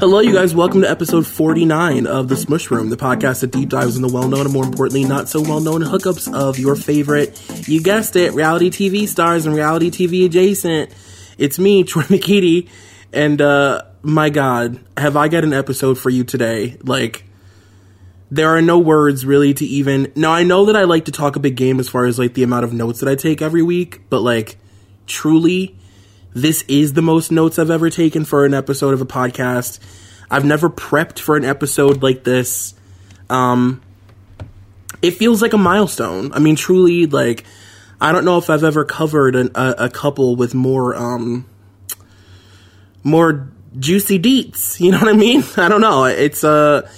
Hello, you guys. Welcome to episode 49 of The Smush Room, the podcast that deep dives into the well known and more importantly, not so well known hookups of your favorite, you guessed it, reality TV stars and reality TV adjacent. It's me, Troy McKeety, and uh, my God, have I got an episode for you today? Like, there are no words really to even. Now, I know that I like to talk a big game as far as like the amount of notes that I take every week, but like, truly, this is the most notes I've ever taken for an episode of a podcast. I've never prepped for an episode like this. Um, it feels like a milestone. I mean, truly, like, I don't know if I've ever covered an, a, a couple with more, um, more juicy deets. You know what I mean? I don't know. It's, uh,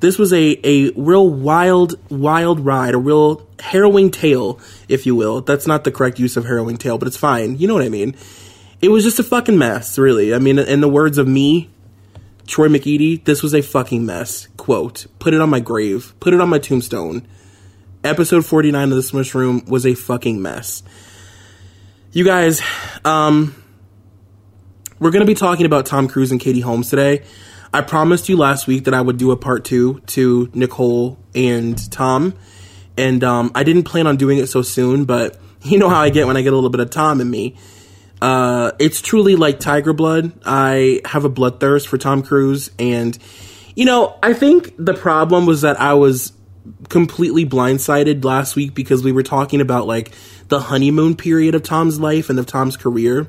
this was a, a real wild, wild ride, a real harrowing tale, if you will. That's not the correct use of harrowing tale, but it's fine. You know what I mean? It was just a fucking mess, really. I mean, in the words of me, Troy McEady, this was a fucking mess. Quote, put it on my grave, put it on my tombstone. Episode 49 of The Smush Room was a fucking mess. You guys, um, we're gonna be talking about Tom Cruise and Katie Holmes today. I promised you last week that I would do a part two to Nicole and Tom, and um, I didn't plan on doing it so soon, but you know how I get when I get a little bit of Tom in me. Uh, it's truly like Tiger Blood. I have a bloodthirst for Tom Cruise, and you know, I think the problem was that I was completely blindsided last week because we were talking about like the honeymoon period of Tom's life and of Tom's career.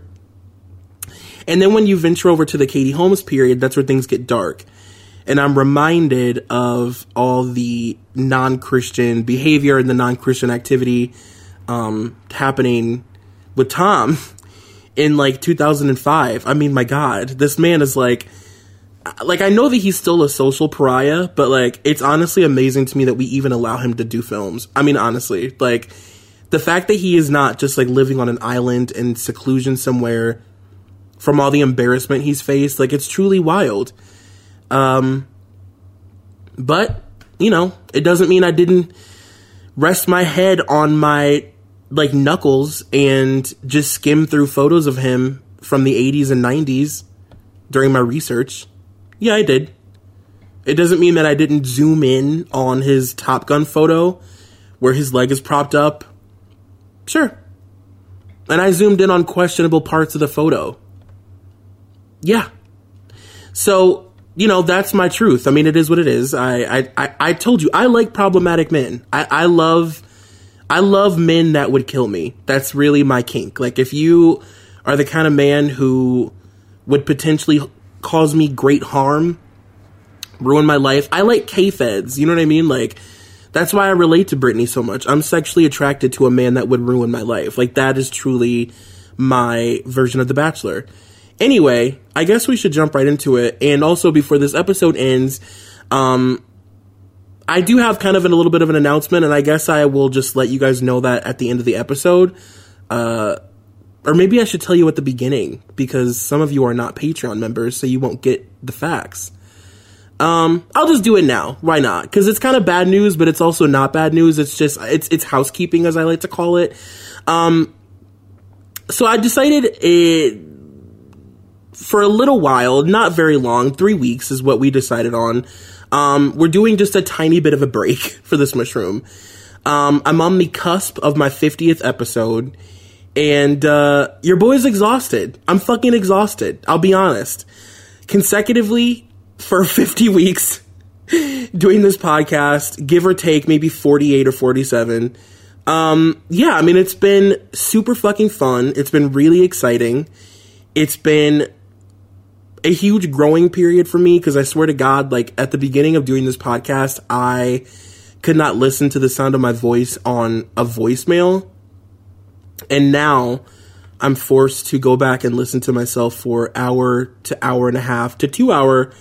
And then when you venture over to the Katie Holmes period, that's where things get dark. And I'm reminded of all the non Christian behavior and the non Christian activity um, happening with Tom in like 2005. I mean, my God, this man is like, like I know that he's still a social pariah, but like it's honestly amazing to me that we even allow him to do films. I mean, honestly, like the fact that he is not just like living on an island in seclusion somewhere from all the embarrassment he's faced, like it's truly wild. Um, but you know, it doesn't mean I didn't rest my head on my like knuckles and just skim through photos of him from the 80s and 90s during my research. Yeah, I did. It doesn't mean that I didn't zoom in on his Top Gun photo where his leg is propped up. Sure. And I zoomed in on questionable parts of the photo. Yeah. So, you know, that's my truth. I mean, it is what it is. I, I, I, I told you, I like problematic men. I, I love I love men that would kill me. That's really my kink. Like if you are the kind of man who would potentially cause me great harm, ruin my life. I like K-feds. You know what I mean? Like that's why I relate to Britney so much. I'm sexually attracted to a man that would ruin my life. Like that is truly my version of The Bachelor. Anyway, I guess we should jump right into it. And also before this episode ends, um, I do have kind of a little bit of an announcement, and I guess I will just let you guys know that at the end of the episode. Uh, or maybe I should tell you at the beginning because some of you are not Patreon members, so you won't get the facts. Um, I'll just do it now. Why not? Because it's kind of bad news, but it's also not bad news. It's just it's it's housekeeping, as I like to call it. Um, so I decided it for a little while, not very long, three weeks is what we decided on. Um, we're doing just a tiny bit of a break for this Smush Room. Um, I'm on the cusp of my 50th episode, and uh, your boy's exhausted. I'm fucking exhausted. I'll be honest. Consecutively for 50 weeks doing this podcast, give or take maybe 48 or 47. Um, yeah, I mean, it's been super fucking fun. It's been really exciting. It's been a huge growing period for me because I swear to God, like at the beginning of doing this podcast, I could not listen to the sound of my voice on a voicemail. And now I'm forced to go back and listen to myself for hour to hour and a half to two hour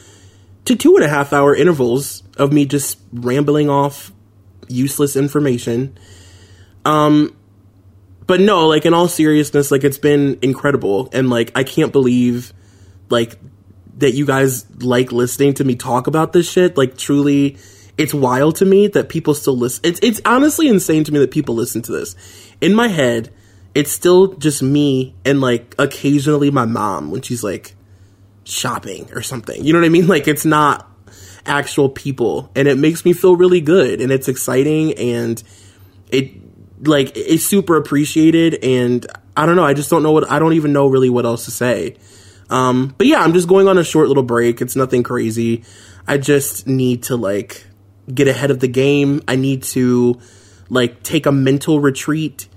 to two and a half hour intervals of me just rambling off useless information. Um, but no, like in all seriousness, like it's been incredible, and like I can't believe, like that you guys like listening to me talk about this shit. Like truly, it's wild to me that people still listen. It's it's honestly insane to me that people listen to this. In my head, it's still just me and like occasionally my mom when she's like shopping or something. You know what I mean? Like it's not actual people and it makes me feel really good and it's exciting and it like it's super appreciated and I don't know, I just don't know what I don't even know really what else to say. Um but yeah, I'm just going on a short little break. It's nothing crazy. I just need to like get ahead of the game. I need to like take a mental retreat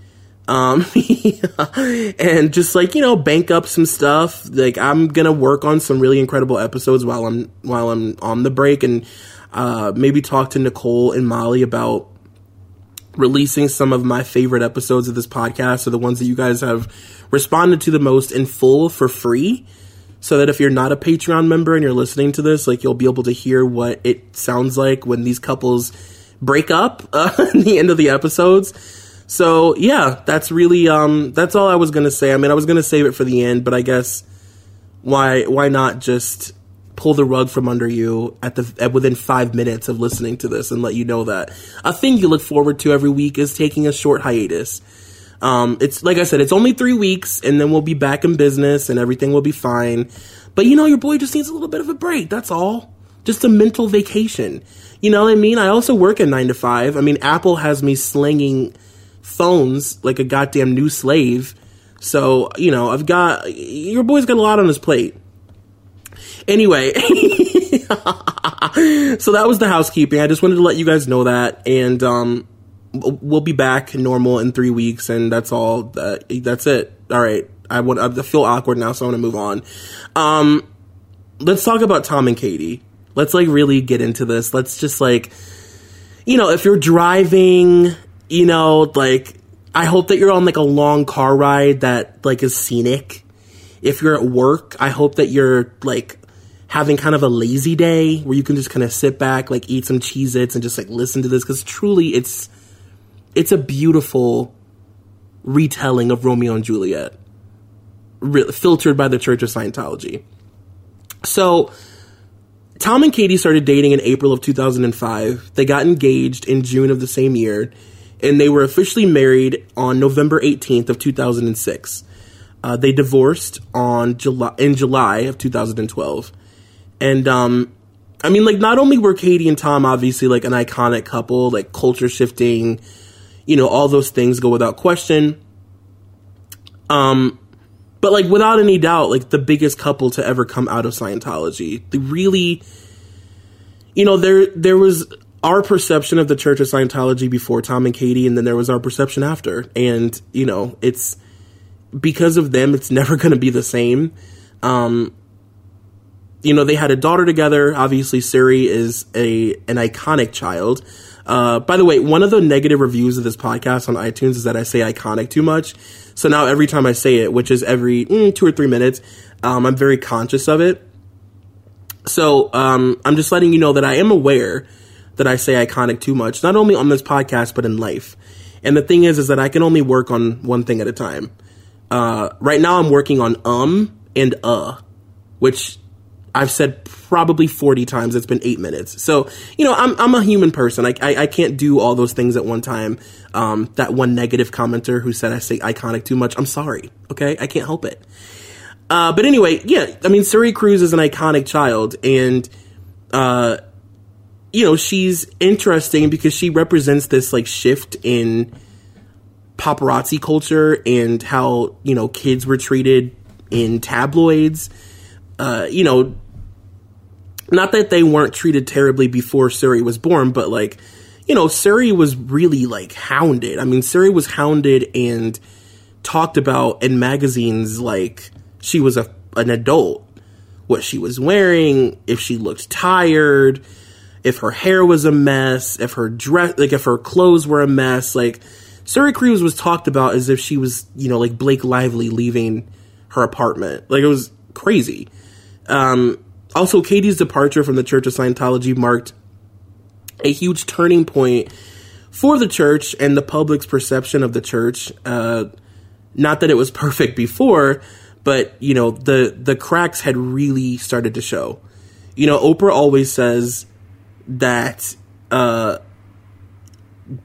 um and just like you know bank up some stuff like i'm gonna work on some really incredible episodes while i'm while i'm on the break and uh maybe talk to nicole and molly about releasing some of my favorite episodes of this podcast or the ones that you guys have responded to the most in full for free so that if you're not a patreon member and you're listening to this like you'll be able to hear what it sounds like when these couples break up uh, the end of the episodes so yeah, that's really um that's all I was gonna say. I mean, I was gonna save it for the end, but I guess why why not just pull the rug from under you at the at within five minutes of listening to this and let you know that a thing you look forward to every week is taking a short hiatus. Um, it's like I said, it's only three weeks, and then we'll be back in business, and everything will be fine. But you know, your boy just needs a little bit of a break. That's all. Just a mental vacation. You know what I mean? I also work at nine to five. I mean, Apple has me slinging phones like a goddamn new slave. So, you know, I've got your boy's got a lot on his plate. Anyway, so that was the housekeeping. I just wanted to let you guys know that and um we'll be back normal in 3 weeks and that's all that that's it. All right. I want I feel awkward now so I want to move on. Um let's talk about Tom and Katie. Let's like really get into this. Let's just like you know, if you're driving you know, like I hope that you're on like a long car ride that like is scenic. If you're at work, I hope that you're like having kind of a lazy day where you can just kind of sit back, like eat some Cheez Its and just like listen to this because truly it's it's a beautiful retelling of Romeo and Juliet, re- filtered by the Church of Scientology. So, Tom and Katie started dating in April of 2005. They got engaged in June of the same year and they were officially married on November 18th of 2006. Uh, they divorced on July in July of 2012, and um, I mean, like, not only were Katie and Tom obviously like an iconic couple, like culture shifting, you know, all those things go without question. Um, but like without any doubt, like the biggest couple to ever come out of Scientology. They really, you know, there there was our perception of the Church of Scientology before Tom and Katie, and then there was our perception after. And, you know, it's because of them, it's never going to be the same. Um, you know, they had a daughter together. Obviously, Suri is a an iconic child. Uh, by the way, one of the negative reviews of this podcast on iTunes is that I say iconic too much. So now every time I say it, which is every mm, two or three minutes, um, I'm very conscious of it. So um, I'm just letting you know that I am aware that I say iconic too much, not only on this podcast, but in life. And the thing is, is that I can only work on one thing at a time. Uh, right now I'm working on um and uh, which I've said probably 40 times. It's been eight minutes. So, you know, I'm, I'm a human person. I, I, I can't do all those things at one time. Um, that one negative commenter who said I say iconic too much. I'm sorry. Okay. I can't help it. Uh, but anyway, yeah, I mean, Suri Cruise is an iconic child and, uh, you know, she's interesting because she represents this like shift in paparazzi culture and how, you know, kids were treated in tabloids. Uh, you know, not that they weren't treated terribly before Suri was born, but like, you know, Suri was really like hounded. I mean, Suri was hounded and talked about in magazines like she was a an adult, what she was wearing, if she looked tired, if her hair was a mess, if her dress, like if her clothes were a mess, like Suri Cruise was talked about as if she was, you know, like Blake Lively leaving her apartment. Like it was crazy. Um, also, Katie's departure from the Church of Scientology marked a huge turning point for the church and the public's perception of the church. Uh, not that it was perfect before, but you know the the cracks had really started to show. You know, Oprah always says that uh,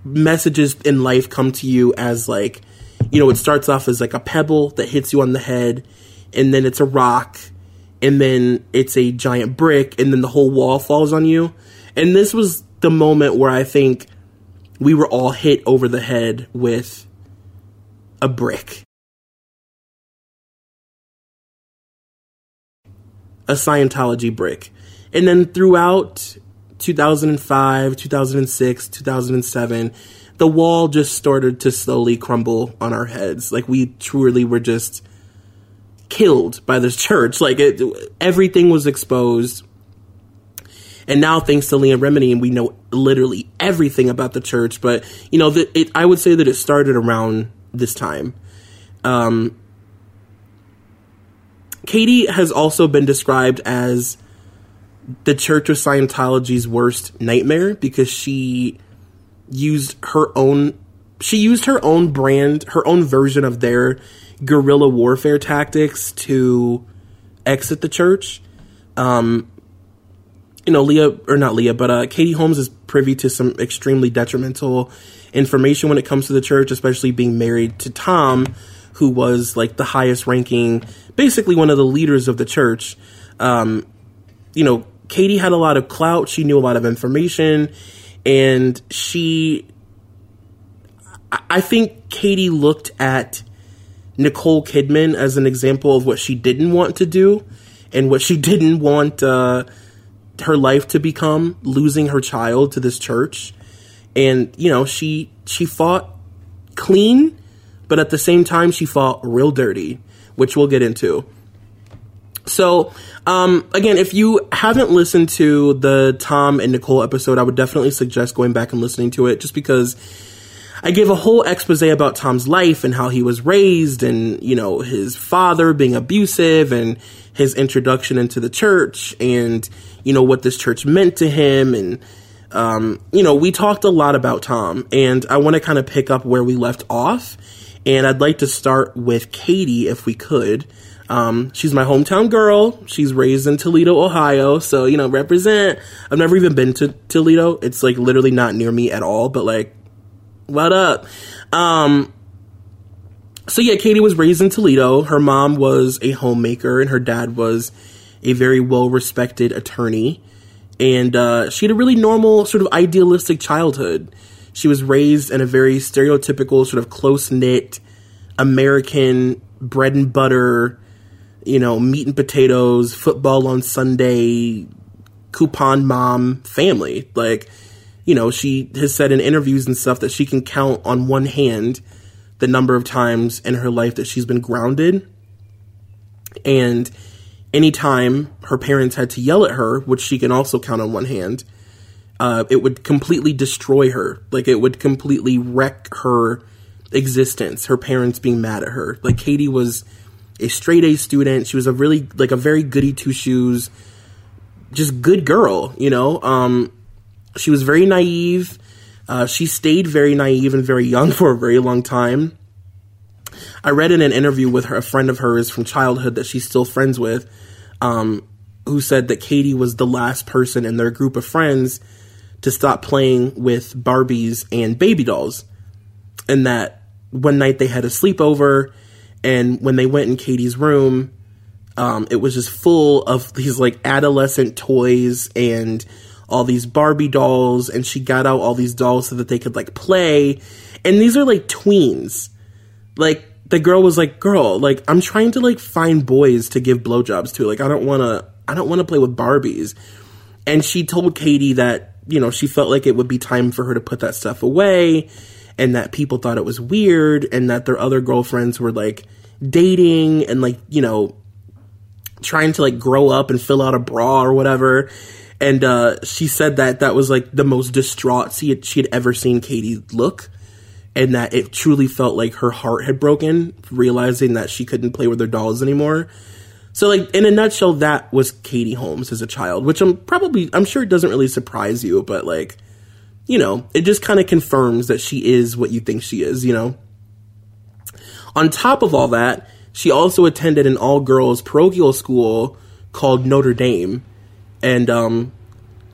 messages in life come to you as like, you know, it starts off as like a pebble that hits you on the head, and then it's a rock, and then it's a giant brick, and then the whole wall falls on you. And this was the moment where I think we were all hit over the head with a brick. A Scientology brick. And then throughout 2005, 2006, 2007, the wall just started to slowly crumble on our heads. Like we truly were just killed by this church. Like it, everything was exposed. And now, thanks to Leah Remini, and we know literally everything about the church. But you know, the, it, I would say that it started around this time. Um, Katie has also been described as the Church of Scientology's worst nightmare because she used her own she used her own brand, her own version of their guerrilla warfare tactics to exit the church. Um, you know, Leah or not Leah, but uh, Katie Holmes is privy to some extremely detrimental information when it comes to the church, especially being married to Tom, who was like the highest ranking, basically one of the leaders of the church. Um, you know, Katie had a lot of clout. She knew a lot of information, and she. I think Katie looked at Nicole Kidman as an example of what she didn't want to do and what she didn't want uh, her life to become, losing her child to this church. And you know, she she fought clean, but at the same time, she fought real dirty, which we'll get into. So, um, again, if you haven't listened to the Tom and Nicole episode, I would definitely suggest going back and listening to it just because I gave a whole expose about Tom's life and how he was raised and, you know, his father being abusive and his introduction into the church and, you know, what this church meant to him. And, um, you know, we talked a lot about Tom and I want to kind of pick up where we left off. And I'd like to start with Katie if we could. Um, she's my hometown girl. She's raised in Toledo, Ohio. So, you know, represent. I've never even been to Toledo. It's like literally not near me at all, but like, what up? Um, so yeah, Katie was raised in Toledo. Her mom was a homemaker and her dad was a very well respected attorney. And, uh, she had a really normal, sort of idealistic childhood. She was raised in a very stereotypical, sort of close knit American bread and butter, you know, meat and potatoes, football on Sunday, coupon mom family. Like, you know, she has said in interviews and stuff that she can count on one hand the number of times in her life that she's been grounded. And anytime her parents had to yell at her, which she can also count on one hand, uh, it would completely destroy her. Like, it would completely wreck her existence, her parents being mad at her. Like, Katie was a straight A student. She was a really like a very goody two shoes, just good girl. You know, um, she was very naive. Uh, she stayed very naive and very young for a very long time. I read in an interview with her, a friend of hers from childhood that she's still friends with, um, who said that Katie was the last person in their group of friends to stop playing with Barbies and baby dolls. And that one night they had a sleepover and when they went in Katie's room, um, it was just full of these like adolescent toys and all these Barbie dolls. And she got out all these dolls so that they could like play. And these are like tweens. Like the girl was like, "Girl, like I'm trying to like find boys to give blowjobs to. Like I don't want to. I don't want to play with Barbies." And she told Katie that you know she felt like it would be time for her to put that stuff away and that people thought it was weird and that their other girlfriends were like dating and like, you know, trying to like grow up and fill out a bra or whatever. And uh, she said that that was like the most distraught she had, she had ever seen Katie look. and that it truly felt like her heart had broken, realizing that she couldn't play with her dolls anymore. So, like in a nutshell, that was Katie Holmes as a child, which I'm probably I'm sure it doesn't really surprise you, but like, you know, it just kind of confirms that she is what you think she is, you know. On top of all that, she also attended an all girls parochial school called Notre Dame, and um,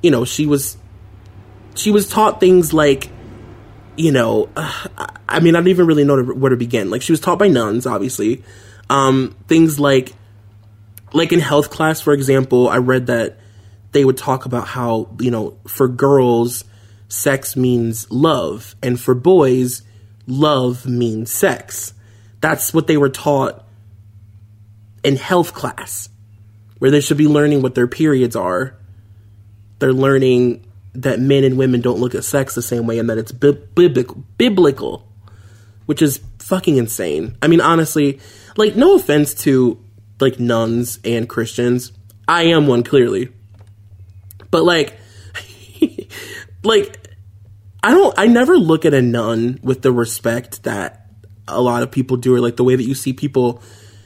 you know, she was she was taught things like you know, uh, I mean, I don't even really know where to begin. Like, she was taught by nuns, obviously. Um, things like, like in health class, for example, I read that they would talk about how, you know, for girls, sex means love, and for boys, love means sex. That's what they were taught in health class, where they should be learning what their periods are. They're learning that men and women don't look at sex the same way and that it's bi- biblical, biblical, which is fucking insane. I mean, honestly, like, no offense to like nuns and Christians. I am one clearly. But like, like, I don't, I never look at a nun with the respect that a lot of people do, or like the way that you see people.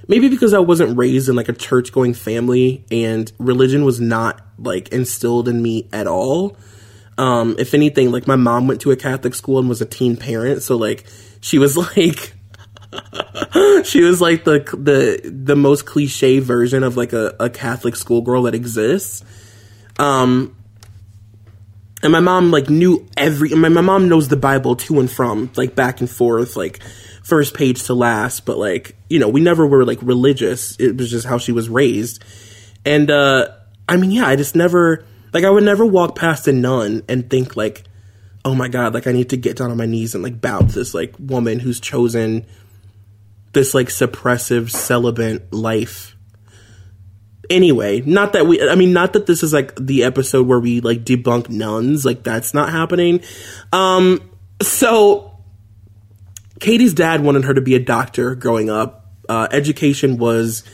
Maybe because I wasn't raised in like a church going family and religion was not like instilled in me at all. Um, if anything, like my mom went to a Catholic school and was a teen parent, so like she was like she was like the the the most cliche version of like a, a Catholic schoolgirl that exists. Um and my mom like knew every my, my mom knows the Bible to and from, like back and forth, like first page to last, but like, you know, we never were like religious. It was just how she was raised. And uh I mean, yeah, I just never like I would never walk past a nun and think like, oh my god, like I need to get down on my knees and like bow to this like woman who's chosen this like suppressive celibate life. Anyway, not that we I mean not that this is like the episode where we like debunk nuns, like that's not happening. Um so Katie's dad wanted her to be a doctor growing up. Uh, education was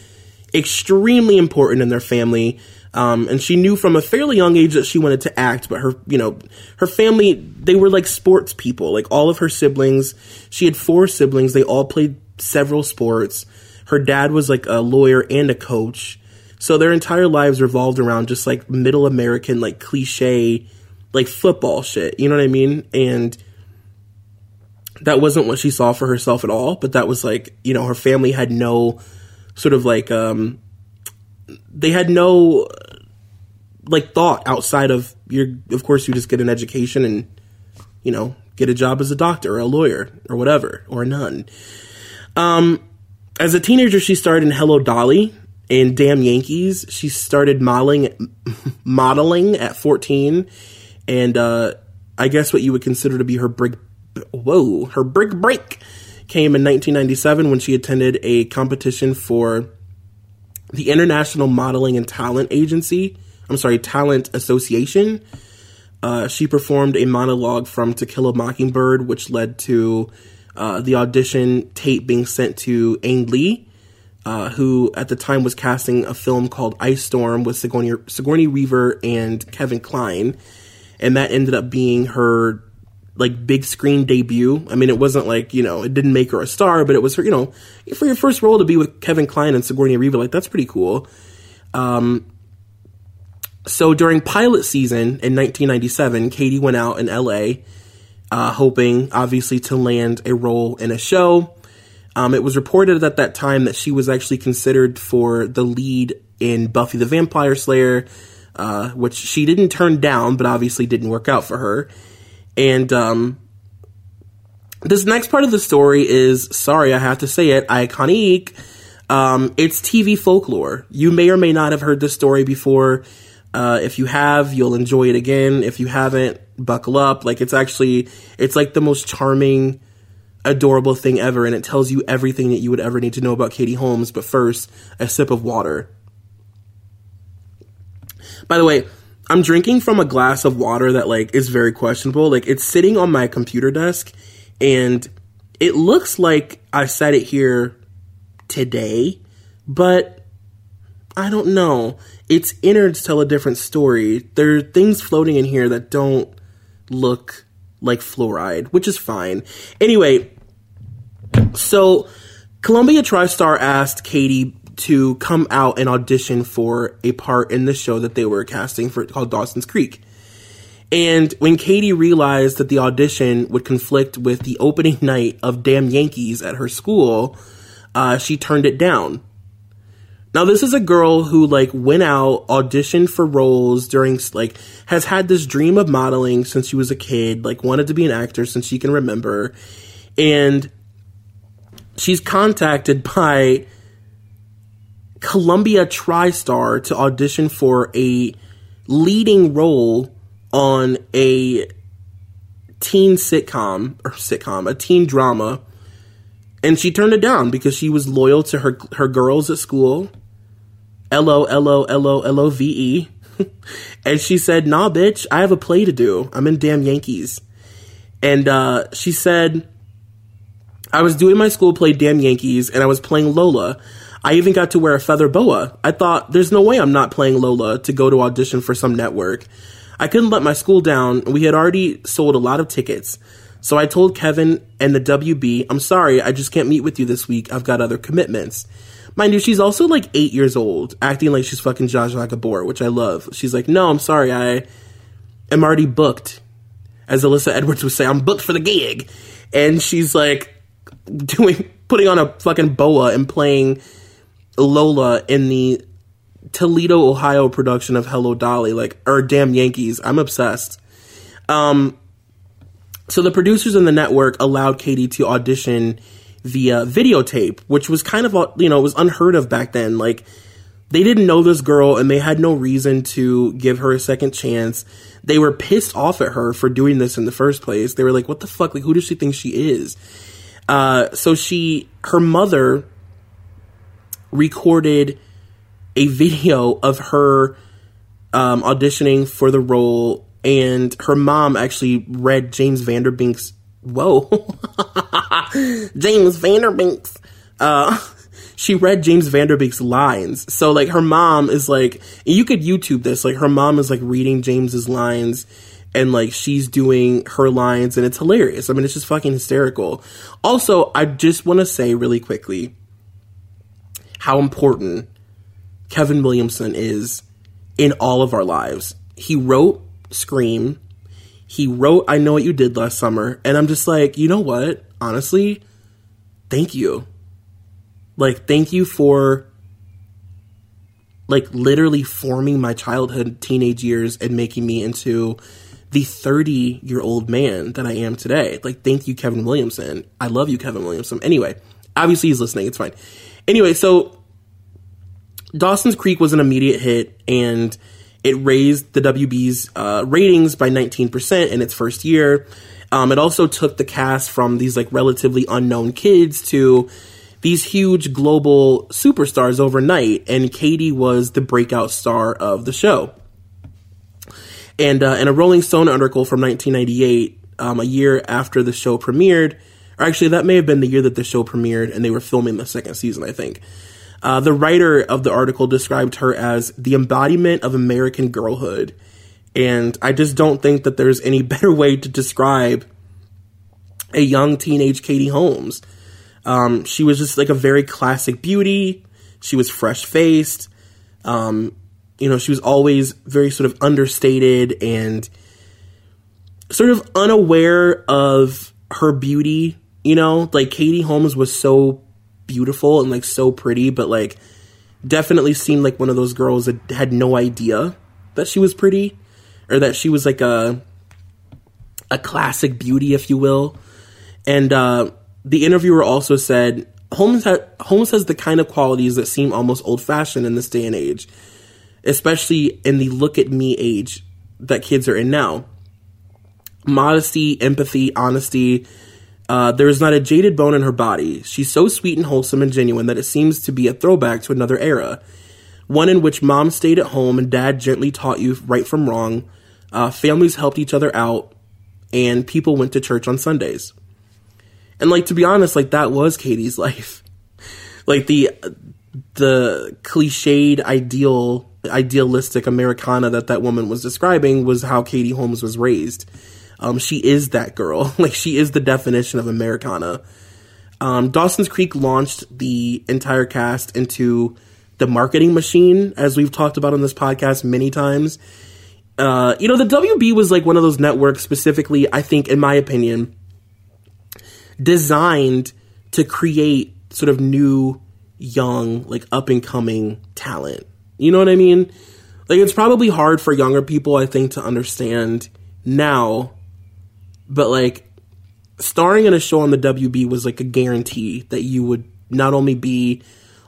extremely important in their family. Um, and she knew from a fairly young age that she wanted to act, but her, you know, her family, they were like sports people. Like all of her siblings, she had four siblings. They all played several sports. Her dad was like a lawyer and a coach. So their entire lives revolved around just like middle American, like cliche, like football shit. You know what I mean? And that wasn't what she saw for herself at all. But that was like, you know, her family had no sort of like, um, they had no like thought outside of your of course you just get an education and you know get a job as a doctor or a lawyer or whatever or nun um as a teenager she starred in hello dolly and damn yankees she started modeling modeling at 14 and uh i guess what you would consider to be her big whoa her big break came in 1997 when she attended a competition for the International Modeling and Talent Agency, I'm sorry, Talent Association. Uh, she performed a monologue from To Kill a Mockingbird, which led to uh, the audition tape being sent to Ang Lee, uh, who at the time was casting a film called Ice Storm with Sigourney, Sigourney Weaver and Kevin Kline. And that ended up being her like big screen debut. I mean, it wasn't like, you know, it didn't make her a star, but it was her, you know, for your first role to be with Kevin Kline and Sigourney Weaver, like that's pretty cool. Um, so during pilot season in 1997, Katie went out in LA, uh, hoping obviously to land a role in a show. Um, it was reported at that time that she was actually considered for the lead in Buffy the Vampire Slayer, uh, which she didn't turn down, but obviously didn't work out for her. And um, this next part of the story is sorry, I have to say it, iconic. Um, it's TV folklore. You may or may not have heard this story before. Uh, if you have, you'll enjoy it again. If you haven't, buckle up. Like it's actually, it's like the most charming, adorable thing ever, and it tells you everything that you would ever need to know about Katie Holmes. But first, a sip of water. By the way, I'm drinking from a glass of water that like is very questionable. Like it's sitting on my computer desk and it looks like I set it here today, but I don't know. Its innards tell a different story. There are things floating in here that don't look like fluoride, which is fine. Anyway, so Columbia TriStar asked Katie to come out and audition for a part in the show that they were casting for called Dawson's Creek. And when Katie realized that the audition would conflict with the opening night of Damn Yankees at her school, uh, she turned it down. Now this is a girl who like went out, auditioned for roles during like has had this dream of modeling since she was a kid, like wanted to be an actor since she can remember. And she's contacted by Columbia TriStar to audition for a leading role on a teen sitcom or sitcom, a teen drama. And she turned it down because she was loyal to her her girls at school L O L O L O L O V E. And she said, Nah, bitch, I have a play to do. I'm in damn Yankees. And uh, she said, I was doing my school play Damn Yankees and I was playing Lola. I even got to wear a feather boa. I thought, there's no way I'm not playing Lola to go to audition for some network. I couldn't let my school down. We had already sold a lot of tickets. So I told Kevin and the WB, I'm sorry, I just can't meet with you this week. I've got other commitments. Mind you, she's also like eight years old, acting like she's fucking Zsa Zsa Gabor, which I love. She's like, no, I'm sorry, I am already booked. As Alyssa Edwards would say, I'm booked for the gig. And she's like doing, putting on a fucking boa and playing Lola in the Toledo, Ohio production of Hello Dolly, like, or damn Yankees. I'm obsessed. Um, so the producers in the network allowed Katie to audition via videotape, which was kind of, you know, it was unheard of back then. Like, they didn't know this girl and they had no reason to give her a second chance. They were pissed off at her for doing this in the first place. They were like, what the fuck? Like, who does she think she is? Uh, so she, her mother recorded a video of her um, auditioning for the role, and her mom actually read James Van Der Beek's whoa, James Van Der Beek's. Uh, she read James Van Der Beek's lines. So like her mom is like, you could YouTube this. Like her mom is like reading James's lines and like she's doing her lines and it's hilarious. I mean, it's just fucking hysterical. Also, I just want to say really quickly how important Kevin Williamson is in all of our lives. He wrote Scream. He wrote I Know What You Did Last Summer. And I'm just like, you know what? Honestly, thank you. Like, thank you for like literally forming my childhood, teenage years, and making me into the 30 year old man that I am today. Like, thank you, Kevin Williamson. I love you, Kevin Williamson. Anyway, obviously he's listening. It's fine. Anyway, so Dawson's Creek was an immediate hit and it raised the WB's uh, ratings by 19% in its first year. Um, it also took the cast from these like relatively unknown kids to these huge global superstars overnight, and Katie was the breakout star of the show. And uh, in a Rolling Stone article from 1998, um, a year after the show premiered, or actually that may have been the year that the show premiered, and they were filming the second season, I think. Uh, the writer of the article described her as the embodiment of American girlhood. And I just don't think that there's any better way to describe a young teenage Katie Holmes. Um, she was just like a very classic beauty. She was fresh faced. Um, you know, she was always very sort of understated and sort of unaware of her beauty. You know, like Katie Holmes was so beautiful and like so pretty, but like definitely seemed like one of those girls that had no idea that she was pretty or that she was like a a classic beauty, if you will. And uh, the interviewer also said Holmes, ha- Holmes has the kind of qualities that seem almost old fashioned in this day and age, especially in the look at me age that kids are in now. Modesty, empathy, honesty, uh, there is not a jaded bone in her body. She's so sweet and wholesome and genuine that it seems to be a throwback to another era. One in which mom stayed at home and dad gently taught you right from wrong, uh, families helped each other out, and people went to church on Sundays. And like to be honest, like that was Katie's life. like the the cliched ideal idealistic Americana that that woman was describing was how Katie Holmes was raised. Um, she is that girl. like she is the definition of Americana. Um, Dawson's Creek launched the entire cast into the marketing machine, as we've talked about on this podcast many times. Uh, you know, the WB was like one of those networks, specifically, I think, in my opinion, designed to create sort of new, young, like up and coming talent. You know what I mean? Like, it's probably hard for younger people, I think, to understand now, but like, starring in a show on the WB was like a guarantee that you would not only be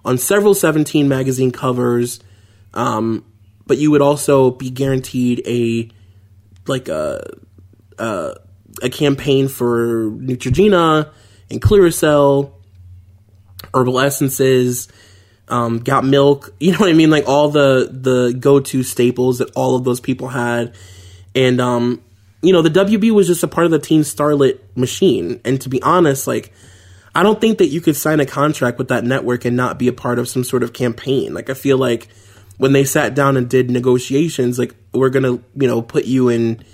on several 17 magazine covers, um, but you would also be guaranteed a like a a, a campaign for Neutrogena and Clearasil, herbal essences, um, got milk. You know what I mean? Like all the the go to staples that all of those people had, and um, you know the WB was just a part of the Teen Starlet machine. And to be honest, like I don't think that you could sign a contract with that network and not be a part of some sort of campaign. Like I feel like when they sat down and did negotiations, like we're gonna, you know, put you in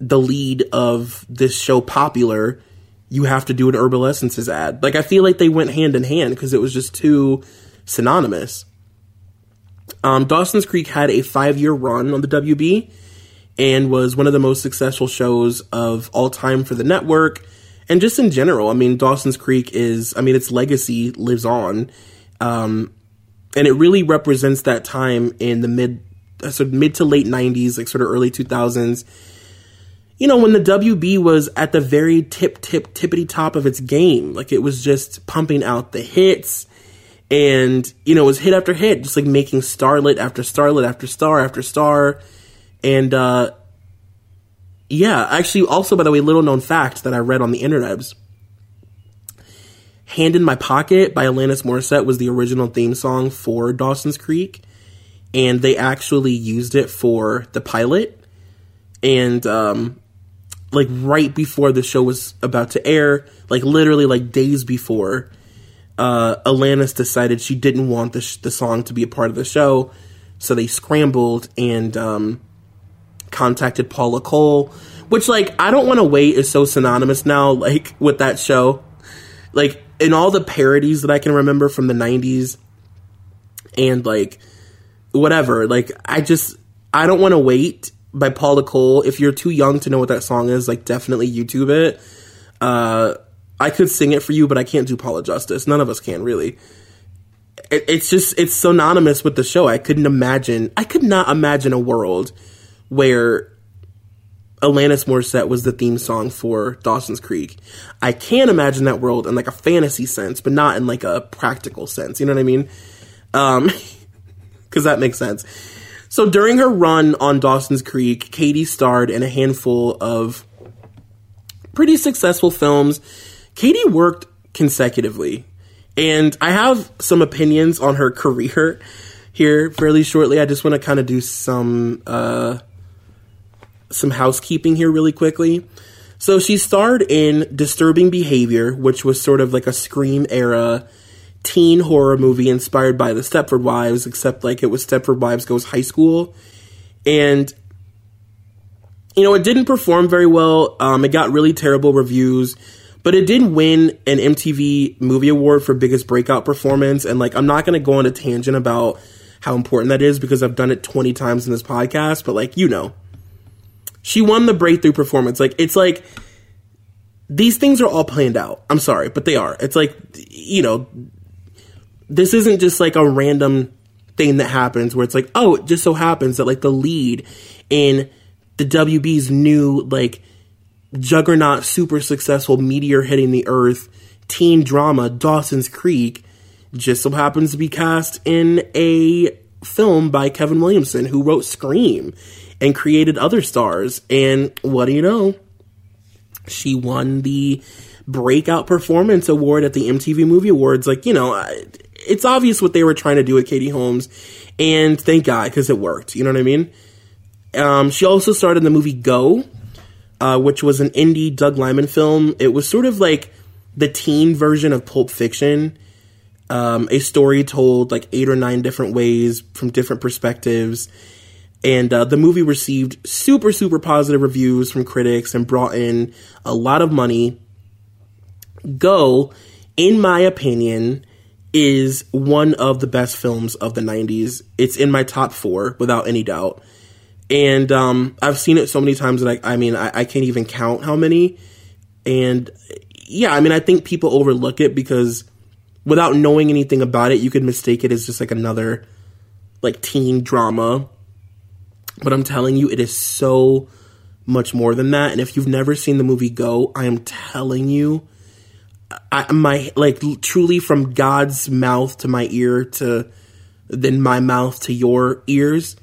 the lead of this show popular, you have to do an Herbal Essences ad. Like I feel like they went hand in hand because it was just too synonymous. Um, Dawson's Creek had a five year run on the WB and was one of the most successful shows of all time for the network and just in general. I mean, Dawson's Creek is, I mean, its legacy lives on. Um, and it really represents that time in the mid sort of mid to late 90s like sort of early 2000s you know when the WB was at the very tip tip tippity top of its game like it was just pumping out the hits and you know it was hit after hit just like making starlet after starlet after star after star and uh yeah actually also by the way little known fact that i read on the internets Hand in My Pocket by Alanis Morissette was the original theme song for Dawson's Creek, and they actually used it for the pilot. And um, like right before the show was about to air, like literally like days before, uh, Alanis decided she didn't want the, sh- the song to be a part of the show, so they scrambled and um, contacted Paula Cole, which like I don't want to wait is so synonymous now, like with that show. Like in all the parodies that I can remember from the 90s and like whatever, like I just I don't want to wait by Paula Cole. If you're too young to know what that song is, like definitely YouTube it. Uh I could sing it for you, but I can't do Paula justice. None of us can really. It, it's just it's synonymous with the show. I couldn't imagine. I could not imagine a world where Alanis Morissette was the theme song for Dawson's Creek. I can imagine that world in like a fantasy sense, but not in like a practical sense. You know what I mean? Um, cause that makes sense. So during her run on Dawson's Creek, Katie starred in a handful of pretty successful films. Katie worked consecutively, and I have some opinions on her career here fairly shortly. I just want to kind of do some, uh, some housekeeping here really quickly. So she starred in Disturbing Behavior, which was sort of like a Scream era teen horror movie inspired by the Stepford Wives, except like it was Stepford Wives Goes High School. And, you know, it didn't perform very well. Um, it got really terrible reviews, but it did win an MTV Movie Award for Biggest Breakout Performance. And, like, I'm not going to go on a tangent about how important that is because I've done it 20 times in this podcast, but, like, you know. She won the breakthrough performance. Like it's like these things are all planned out. I'm sorry, but they are. It's like you know, this isn't just like a random thing that happens where it's like, oh, it just so happens that like the lead in the WB's new like juggernaut super successful meteor hitting the earth teen drama Dawson's Creek just so happens to be cast in a film by Kevin Williamson who wrote Scream and created other stars. And what do you know? She won the Breakout Performance Award at the MTV Movie Awards. Like, you know, it's obvious what they were trying to do with Katie Holmes. And thank God, because it worked. You know what I mean? Um, she also starred in the movie Go, uh, which was an indie Doug Liman film. It was sort of like the teen version of Pulp Fiction. Um, a story told like eight or nine different ways from different perspectives And uh, the movie received super, super positive reviews from critics and brought in a lot of money. Go, in my opinion, is one of the best films of the 90s. It's in my top four without any doubt. And um, I've seen it so many times that I, I mean, I, I can't even count how many. And yeah, I mean, I think people overlook it because without knowing anything about it, you could mistake it as just like another like teen drama. But I'm telling you, it is so much more than that. And if you've never seen the movie Go, I am telling you, I, my like truly from God's mouth to my ear to then my mouth to your ears,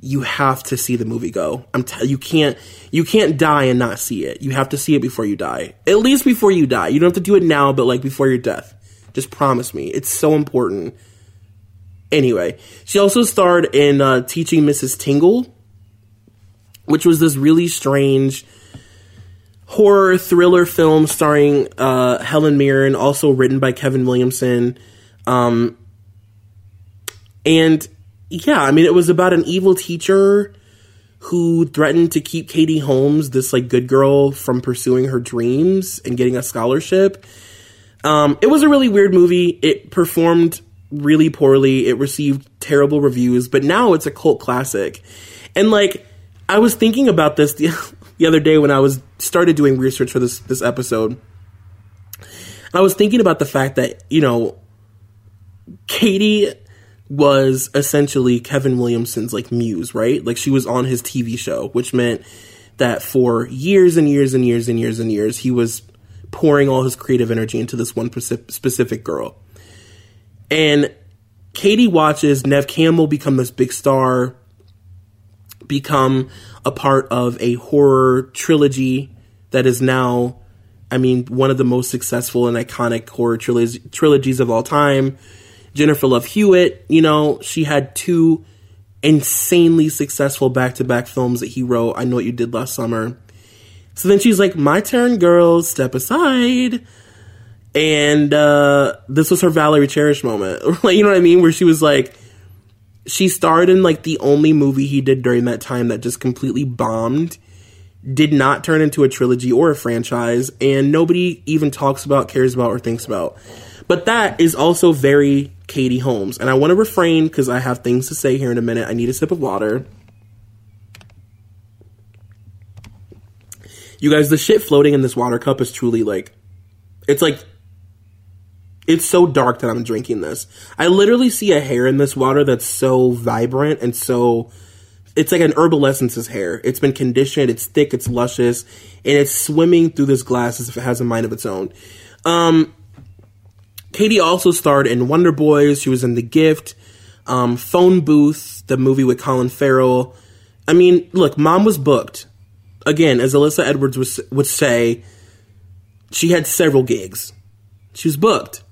you have to see the movie Go. I'm t- you can't you can't die and not see it. You have to see it before you die. At least before you die. You don't have to do it now, but like before your death. Just promise me. It's so important. Anyway, she also starred in uh, Teaching Mrs. Tingle, which was this really strange horror thriller film starring uh, Helen Mirren, also written by Kevin Williamson. Um, and yeah, I mean, it was about an evil teacher who threatened to keep Katie Holmes, this like good girl, from pursuing her dreams and getting a scholarship. Um, it was a really weird movie. It performed really poorly. It received terrible reviews, but now it's a cult classic. And like, I was thinking about this the, the other day when I was started doing research for this this episode. I was thinking about the fact that you know, Katie was essentially Kevin Williamson's like muse, right? Like she was on his TV show, which meant that for years and years and years and years and years, he was pouring all his creative energy into this one specific girl. And Katie watches Neve Campbell become this big star, become a part of a horror trilogy that is now, I mean, one of the most successful and iconic horror trilogies, trilogies of all time. Jennifer Love Hewitt, you know, she had two insanely successful back to back films that he wrote. I know what you did last summer. So then she's like, My turn, girls, step aside. And uh, this was her Valerie Cherish moment. like, you know what I mean? Where she was like, she starred in like the only movie he did during that time that just completely bombed, did not turn into a trilogy or a franchise, and nobody even talks about, cares about, or thinks about. But that is also very Katie Holmes. And I want to refrain because I have things to say here in a minute. I need a sip of water. You guys, the shit floating in this water cup is truly like, it's like it's so dark that I'm drinking this. I literally see a hair in this water that's so vibrant and so it's like an Herbal Essences hair. It's been conditioned, it's thick, it's luscious, and it's swimming through this glass as if it has a mind of its own. Um, Katie also starred in Wonder Boys. She was in The Gift, um, Phone Booth, the movie with Colin Farrell. I mean, look, mom was booked. Again, as Alyssa Edwards was, would say, she had several gigs. She was booked.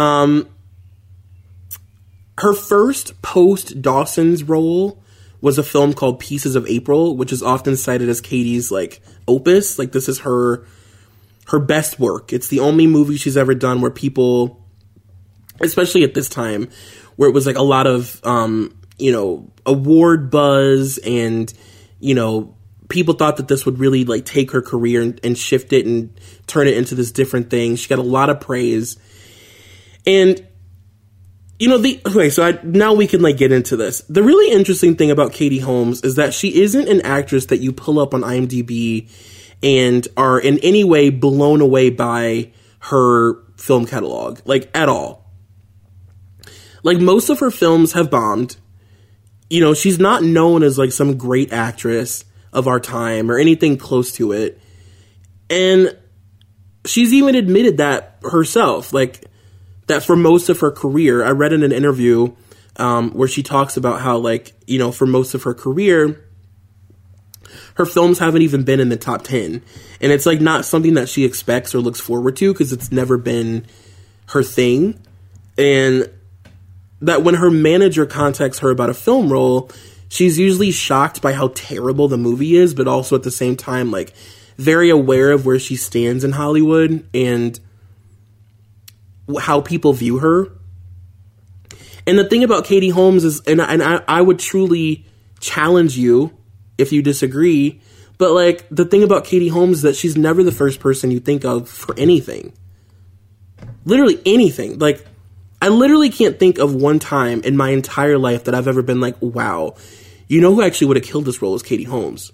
Um, her first post Dawson's role was a film called Pieces of April, which is often cited as Katie's like opus. Like this is her her best work. It's the only movie she's ever done where people, especially at this time, where it was like a lot of um, you know award buzz and you know people thought that this would really like take her career and, and shift it and turn it into this different thing. She got a lot of praise and you know the okay, so I, now we can like get into this. The really interesting thing about Katie Holmes is that she isn't an actress that you pull up on IMDb and are in any way blown away by her film catalog, like at all. Like most of her films have bombed. You know, she's not known as like some great actress of our time or anything close to it. And she's even admitted that herself. Like that for most of her career, I read in an interview um, where she talks about how, like, you know, for most of her career, her films haven't even been in the top 10. And it's like not something that she expects or looks forward to because it's never been her thing. And that when her manager contacts her about a film role, she's usually shocked by how terrible the movie is, but also at the same time, like, very aware of where she stands in Hollywood and how people view her. And the thing about Katie Holmes is, and, and I, I would truly challenge you if you disagree. But like the thing about Katie Holmes is that she's never the first person you think of for anything. Literally anything. Like I literally can't think of one time in my entire life that I've ever been like, wow, you know who actually would have killed this role is Katie Holmes.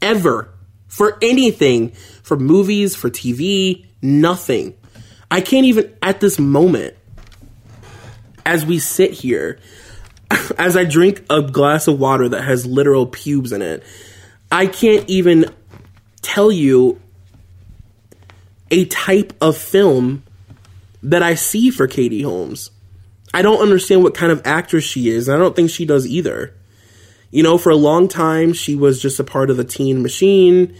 Ever. For anything. For movies, for TV, nothing. I can't even, at this moment, as we sit here, as I drink a glass of water that has literal pubes in it, I can't even tell you a type of film that I see for Katie Holmes. I don't understand what kind of actress she is. and I don't think she does either. You know, for a long time, she was just a part of the teen machine.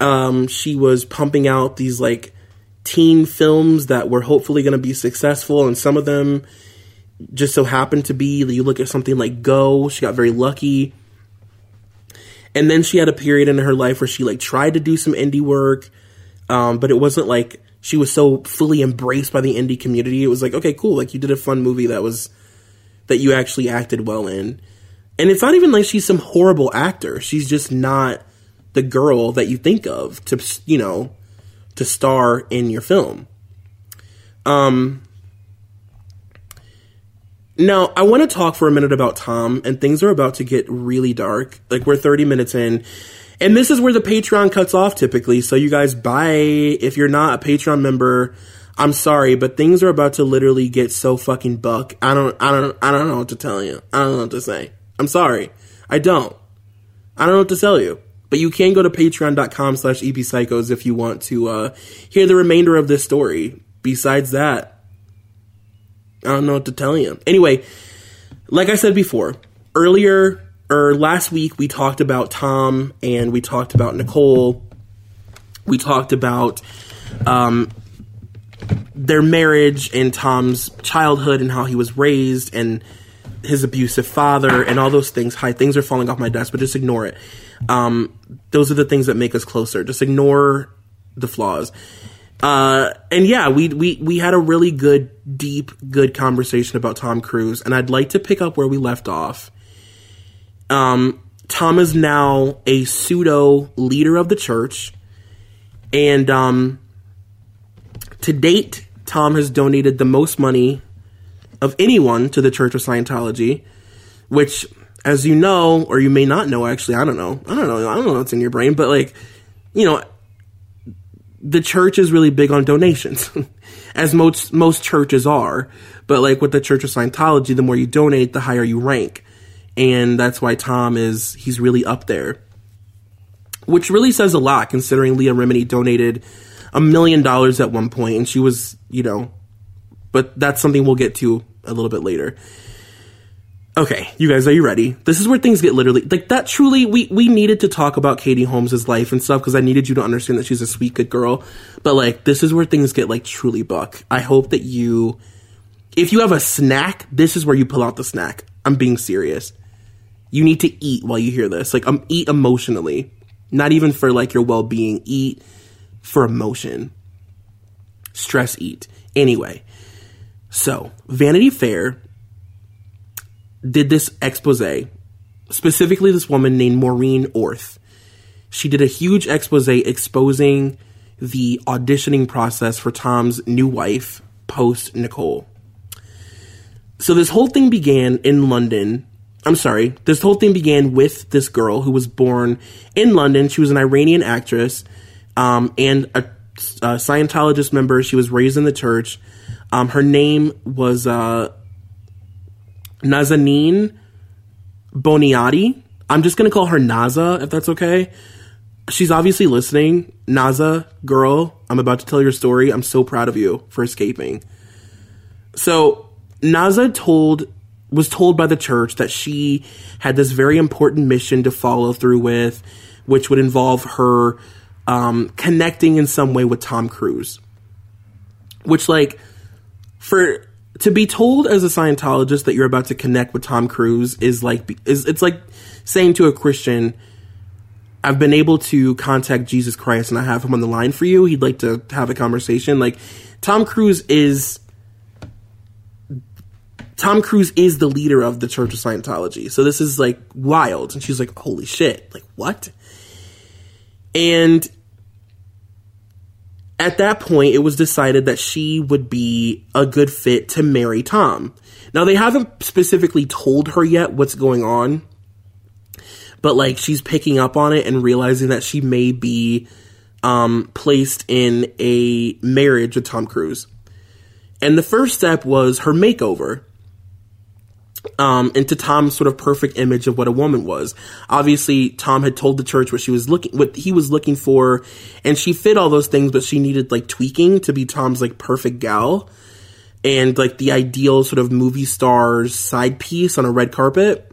Um, she was pumping out these like teen films that were hopefully going to be successful, and some of them just so happened to be. You look at something like Go, she got very lucky. And then she had a period in her life where she like tried to do some indie work, um, but it wasn't like she was so fully embraced by the indie community. It was like, okay, cool, like you did a fun movie that was that you actually acted well in. And it's not even like she's some horrible actor. She's just not the girl that you think of to, you know, to star in your film. Um, now, I want to talk for a minute about Tom, and things are about to get really dark. Like, we're 30 minutes in, and this is where the Patreon cuts off typically. So, you guys, bye. If you're not a Patreon member, I'm sorry, but things are about to literally get so fucking buck. I don't, I don't, I don't know what to tell you. I don't know what to say. I'm sorry. I don't. I don't know what to tell you. But you can go to patreon.com slash epsychos if you want to uh, hear the remainder of this story. Besides that, I don't know what to tell you. Anyway, like I said before, earlier or last week we talked about Tom and we talked about Nicole. We talked about um, their marriage and Tom's childhood and how he was raised and his abusive father and all those things. Hi, things are falling off my desk, but just ignore it. Um, those are the things that make us closer. Just ignore the flaws. Uh, and yeah, we, we, we had a really good, deep, good conversation about Tom Cruise, and I'd like to pick up where we left off. Um, Tom is now a pseudo leader of the church, and um, to date, Tom has donated the most money of anyone to the Church of Scientology, which as you know, or you may not know, actually, I don't know. I don't know. I don't know what's in your brain, but like, you know, the church is really big on donations, as most most churches are. But like with the Church of Scientology, the more you donate, the higher you rank, and that's why Tom is he's really up there, which really says a lot considering Leah Remini donated a million dollars at one point, and she was, you know, but that's something we'll get to a little bit later. Okay, you guys, are you ready? This is where things get literally like that. Truly, we we needed to talk about Katie Holmes's life and stuff because I needed you to understand that she's a sweet, good girl. But like, this is where things get like truly buck. I hope that you, if you have a snack, this is where you pull out the snack. I'm being serious. You need to eat while you hear this. Like, um, eat emotionally, not even for like your well being. Eat for emotion. Stress eat. Anyway, so Vanity Fair did this expose, specifically this woman named Maureen Orth. She did a huge expose exposing the auditioning process for Tom's new wife, post Nicole. So this whole thing began in London. I'm sorry, this whole thing began with this girl who was born in London. She was an Iranian actress um, and a, a, Scientologist member. She was raised in the church. Um, her name was uh, Nazanin Boniadi. I'm just going to call her Naza, if that's okay. She's obviously listening. Naza, girl, I'm about to tell your story. I'm so proud of you for escaping. So, Naza told was told by the church that she had this very important mission to follow through with, which would involve her um, connecting in some way with Tom Cruise. Which, like, for to be told as a Scientologist that you're about to connect with Tom Cruise is like is it's like saying to a Christian, I've been able to contact Jesus Christ and I have him on the line for you. He'd like to have a conversation. Like Tom Cruise is Tom Cruise is the leader of the Church of Scientology. So this is like wild. And she's like, holy shit. Like, what? And at that point, it was decided that she would be a good fit to marry Tom. Now, they haven't specifically told her yet what's going on, but like she's picking up on it and realizing that she may be um, placed in a marriage with Tom Cruise. And the first step was her makeover um, into Tom's sort of perfect image of what a woman was. Obviously, Tom had told the church what she was looking, what he was looking for, and she fit all those things, but she needed like tweaking to be Tom's like perfect gal and like the ideal sort of movie star's side piece on a red carpet.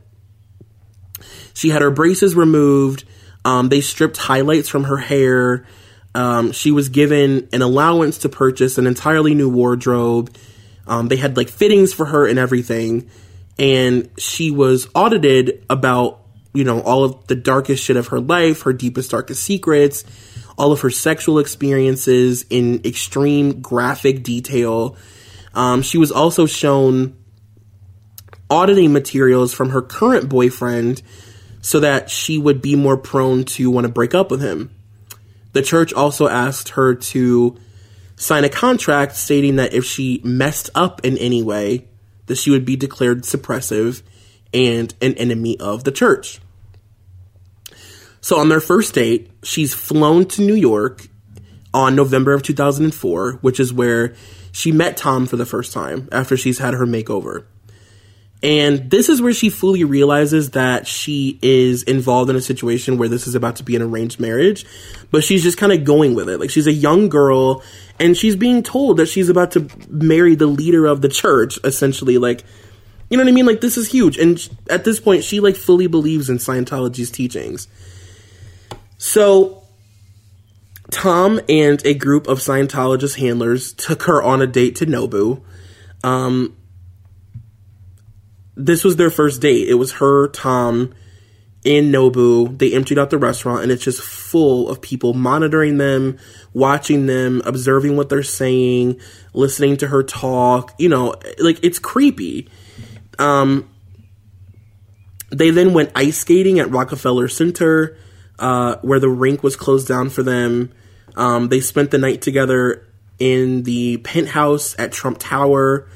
She had her braces removed. Um, they stripped highlights from her hair. Um, she was given an allowance to purchase an entirely new wardrobe. Um, they had like fittings for her and everything and she was audited about you know all of the darkest shit of her life her deepest darkest secrets all of her sexual experiences in extreme graphic detail. Um, she was also shown auditing materials from her current boyfriend so that she would be more prone to want to break up with him. The church also asked her to sign a contract stating that if she messed up in any way that she would be declared suppressive and an enemy of the church. So on their first date, she's flown to New York on November of 2004, which is where she met Tom for the first time after she's had her makeover. And this is where she fully realizes that she is involved in a situation where this is about to be an arranged marriage, but she's just kind of going with it. Like she's a young girl and she's being told that she's about to marry the leader of the church, essentially. Like, you know what I mean? Like this is huge. And at this point, she like fully believes in Scientology's teachings. So Tom and a group of Scientologist handlers took her on a date to Nobu. Um, this was their first date. It was her, Tom, in Nobu. They emptied out the restaurant and it's just full of people monitoring them, watching them, observing what they're saying, listening to her talk. You know, like it's creepy. Um, they then went ice skating at Rockefeller Center, uh, where the rink was closed down for them. Um, they spent the night together in the penthouse at Trump Tower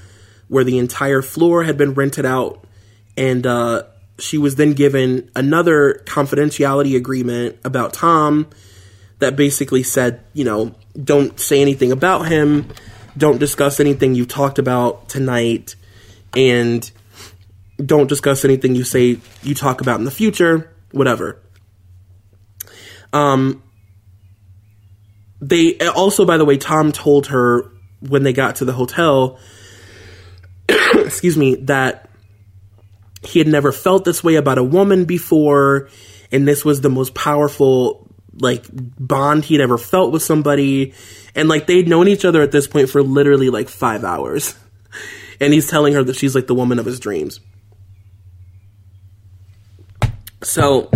where the entire floor had been rented out, and uh, she was then given another confidentiality agreement about Tom that basically said, you know, don't say anything about him, don't discuss anything you talked about tonight, and don't discuss anything you say you talk about in the future, whatever. Um, they also, by the way, Tom told her when they got to the hotel excuse me, that he had never felt this way about a woman before, and this was the most powerful like bond he'd ever felt with somebody. And like they'd known each other at this point for literally like five hours. And he's telling her that she's like the woman of his dreams. So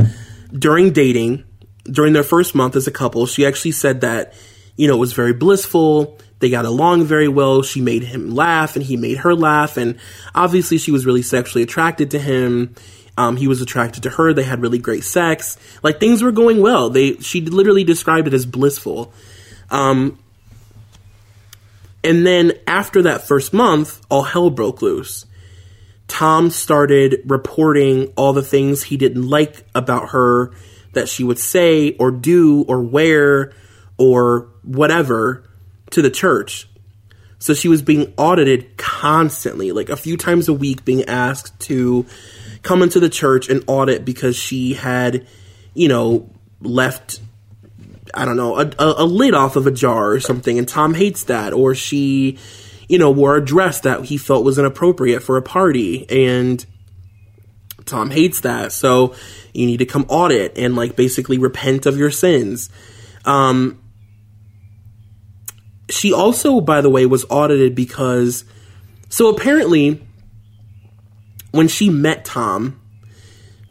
during dating, during their first month as a couple, she actually said that, you know, it was very blissful. They got along very well. She made him laugh and he made her laugh. And obviously, she was really sexually attracted to him. Um, he was attracted to her. They had really great sex. Like things were going well. They she literally described it as blissful. Um, and then after that first month, all hell broke loose. Tom started reporting all the things he didn't like about her that she would say or do or wear or whatever to the church. So she was being audited constantly, like a few times a week, being asked to come into the church and audit because she had, you know, left, I don't know, a, a, lid off of a jar or something, and Tom hates that. Or she, you know, wore a dress that he felt was inappropriate for a party, and Tom hates that. So you need to come audit and, like, basically repent of your sins. Um, she also, by the way, was audited because. So apparently, when she met Tom,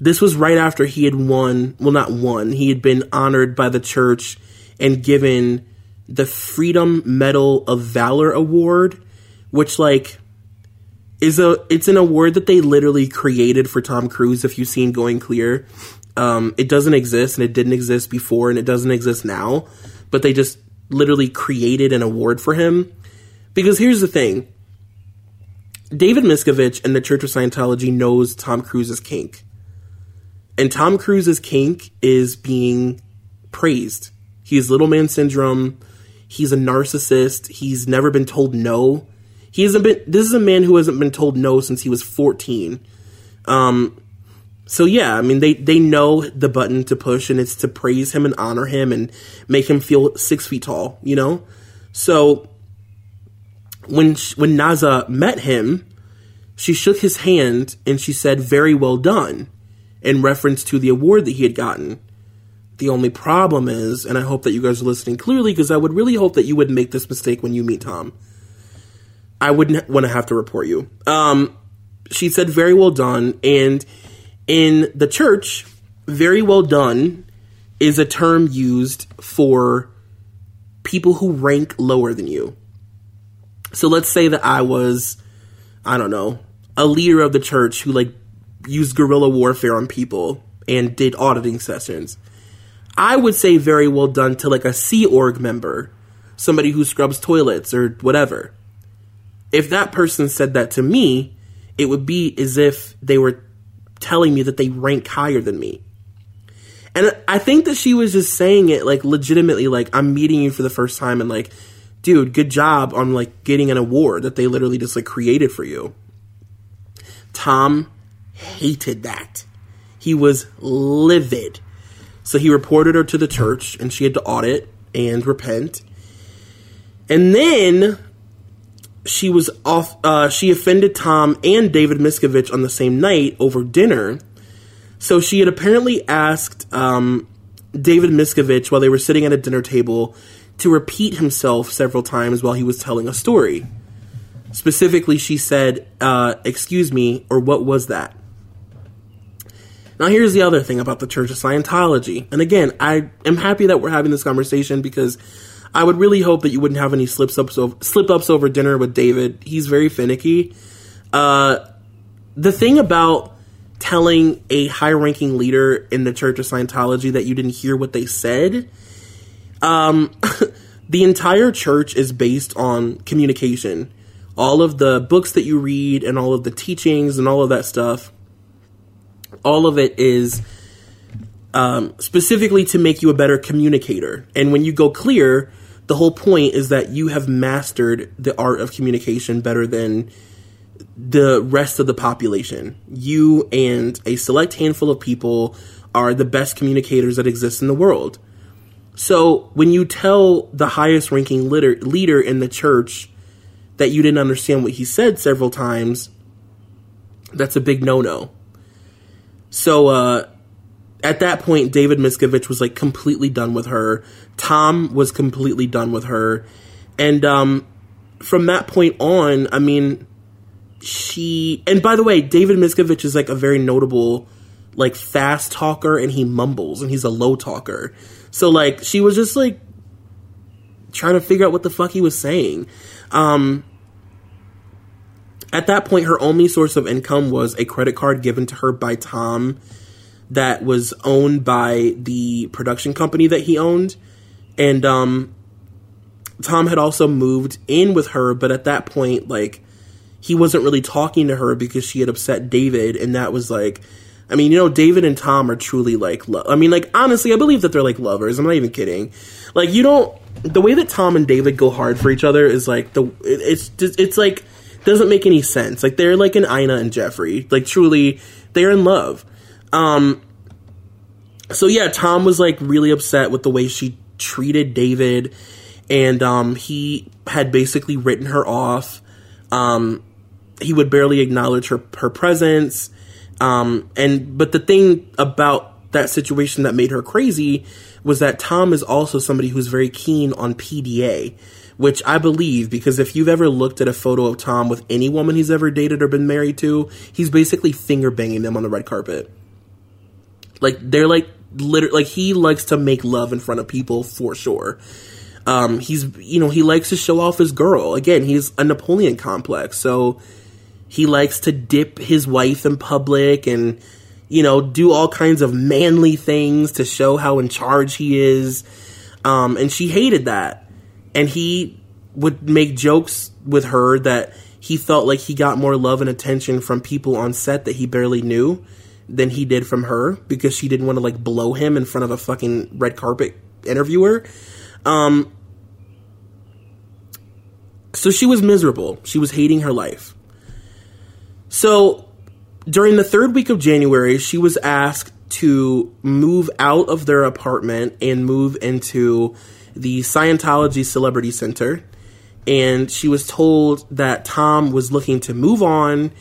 this was right after he had won. Well, not won. He had been honored by the church and given the Freedom Medal of Valor Award, which, like, is a it's an award that they literally created for Tom Cruise. If you've seen Going Clear, um, it doesn't exist and it didn't exist before and it doesn't exist now. But they just literally created an award for him because here's the thing: David Miscavige and the Church of Scientology knows Tom Cruise's kink, and Tom Cruise's kink is being praised. He's little man syndrome. He's a narcissist. He's never been told no he hasn't been. This is a man who hasn't been told no since he was fourteen. Um, so yeah, I mean they they know the button to push, and it's to praise him and honor him and make him feel six feet tall. You know, so when when Naza met him, she shook his hand and she said, "Very well done," in reference to the award that he had gotten. The only problem is, and I hope that you guys are listening clearly, because I would really hope that you would make this mistake when you meet Tom. I wouldn't want to have to report you. Um, she said, very well done. And in the church, very well done is a term used for people who rank lower than you. So let's say that I was, I don't know, a leader of the church who like used guerrilla warfare on people and did auditing sessions. I would say very well done to like a Sea Org member, somebody who scrubs toilets or whatever if that person said that to me, it would be as if they were telling me that they rank higher than me. And I think that she was just saying it like legitimately, like, I'm meeting you for the first time and like, dude, good job on like getting an award that they literally just like created for you. Tom hated that. He was livid. So he reported her to the church and she had to audit and repent. And then she was off. Uh, she offended Tom and David Miscavige on the same night over dinner. So she had apparently asked um, David Miscavige while they were sitting at a dinner table to repeat himself several times while he was telling a story. Specifically, she said, uh, "Excuse me," or "What was that?" Now, here's the other thing about the Church of Scientology. And again, I am happy that we're having this conversation because I would really hope that you wouldn't have any slips ups over, slip ups over dinner with David. He's very finicky. Uh, the thing about telling a high ranking leader in the Church of Scientology that you didn't hear what they said, um, the entire church is based on communication. All of the books that you read and all of the teachings and all of that stuff, all of it is um, specifically to make you a better communicator. And when you go clear, the whole point is that you have mastered the art of communication better than the rest of the population. You and a select handful of people are the best communicators that exist in the world. So when you tell the highest ranking leader, leader in the church that you didn't understand what he said several times, that's a big no no. So uh, at that point, David Miscavige was like completely done with her. Tom was completely done with her. And um, from that point on, I mean, she. And by the way, David Miscavige is like a very notable, like, fast talker and he mumbles and he's a low talker. So, like, she was just like trying to figure out what the fuck he was saying. Um, at that point, her only source of income was a credit card given to her by Tom that was owned by the production company that he owned. And um, Tom had also moved in with her, but at that point, like, he wasn't really talking to her because she had upset David, and that was like, I mean, you know, David and Tom are truly like, lo- I mean, like, honestly, I believe that they're like lovers. I'm not even kidding. Like, you don't, the way that Tom and David go hard for each other is like, the, it's just, it's like, doesn't make any sense. Like, they're like an Ina and Jeffrey. Like, truly, they're in love. Um, so yeah, Tom was like really upset with the way she treated David, and um, he had basically written her off. Um, he would barely acknowledge her her presence, um, and but the thing about that situation that made her crazy was that Tom is also somebody who's very keen on PDA, which I believe because if you've ever looked at a photo of Tom with any woman he's ever dated or been married to, he's basically finger banging them on the red carpet. Like they're like literally like he likes to make love in front of people for sure. Um, he's you know he likes to show off his girl. Again, he's a Napoleon complex, so He likes to dip his wife in public and, you know, do all kinds of manly things to show how in charge he is. Um, and she hated that. And he would make jokes with her that he felt like he got more love and attention from people on set that he barely knew than he did from her because she didn't want to like blow him in front of a fucking red carpet interviewer. Um, so she was miserable. She was hating her life. So during the third week of January, she was asked to move out of their apartment and move into the Scientology Celebrity Center. And she was told that Tom was looking to move on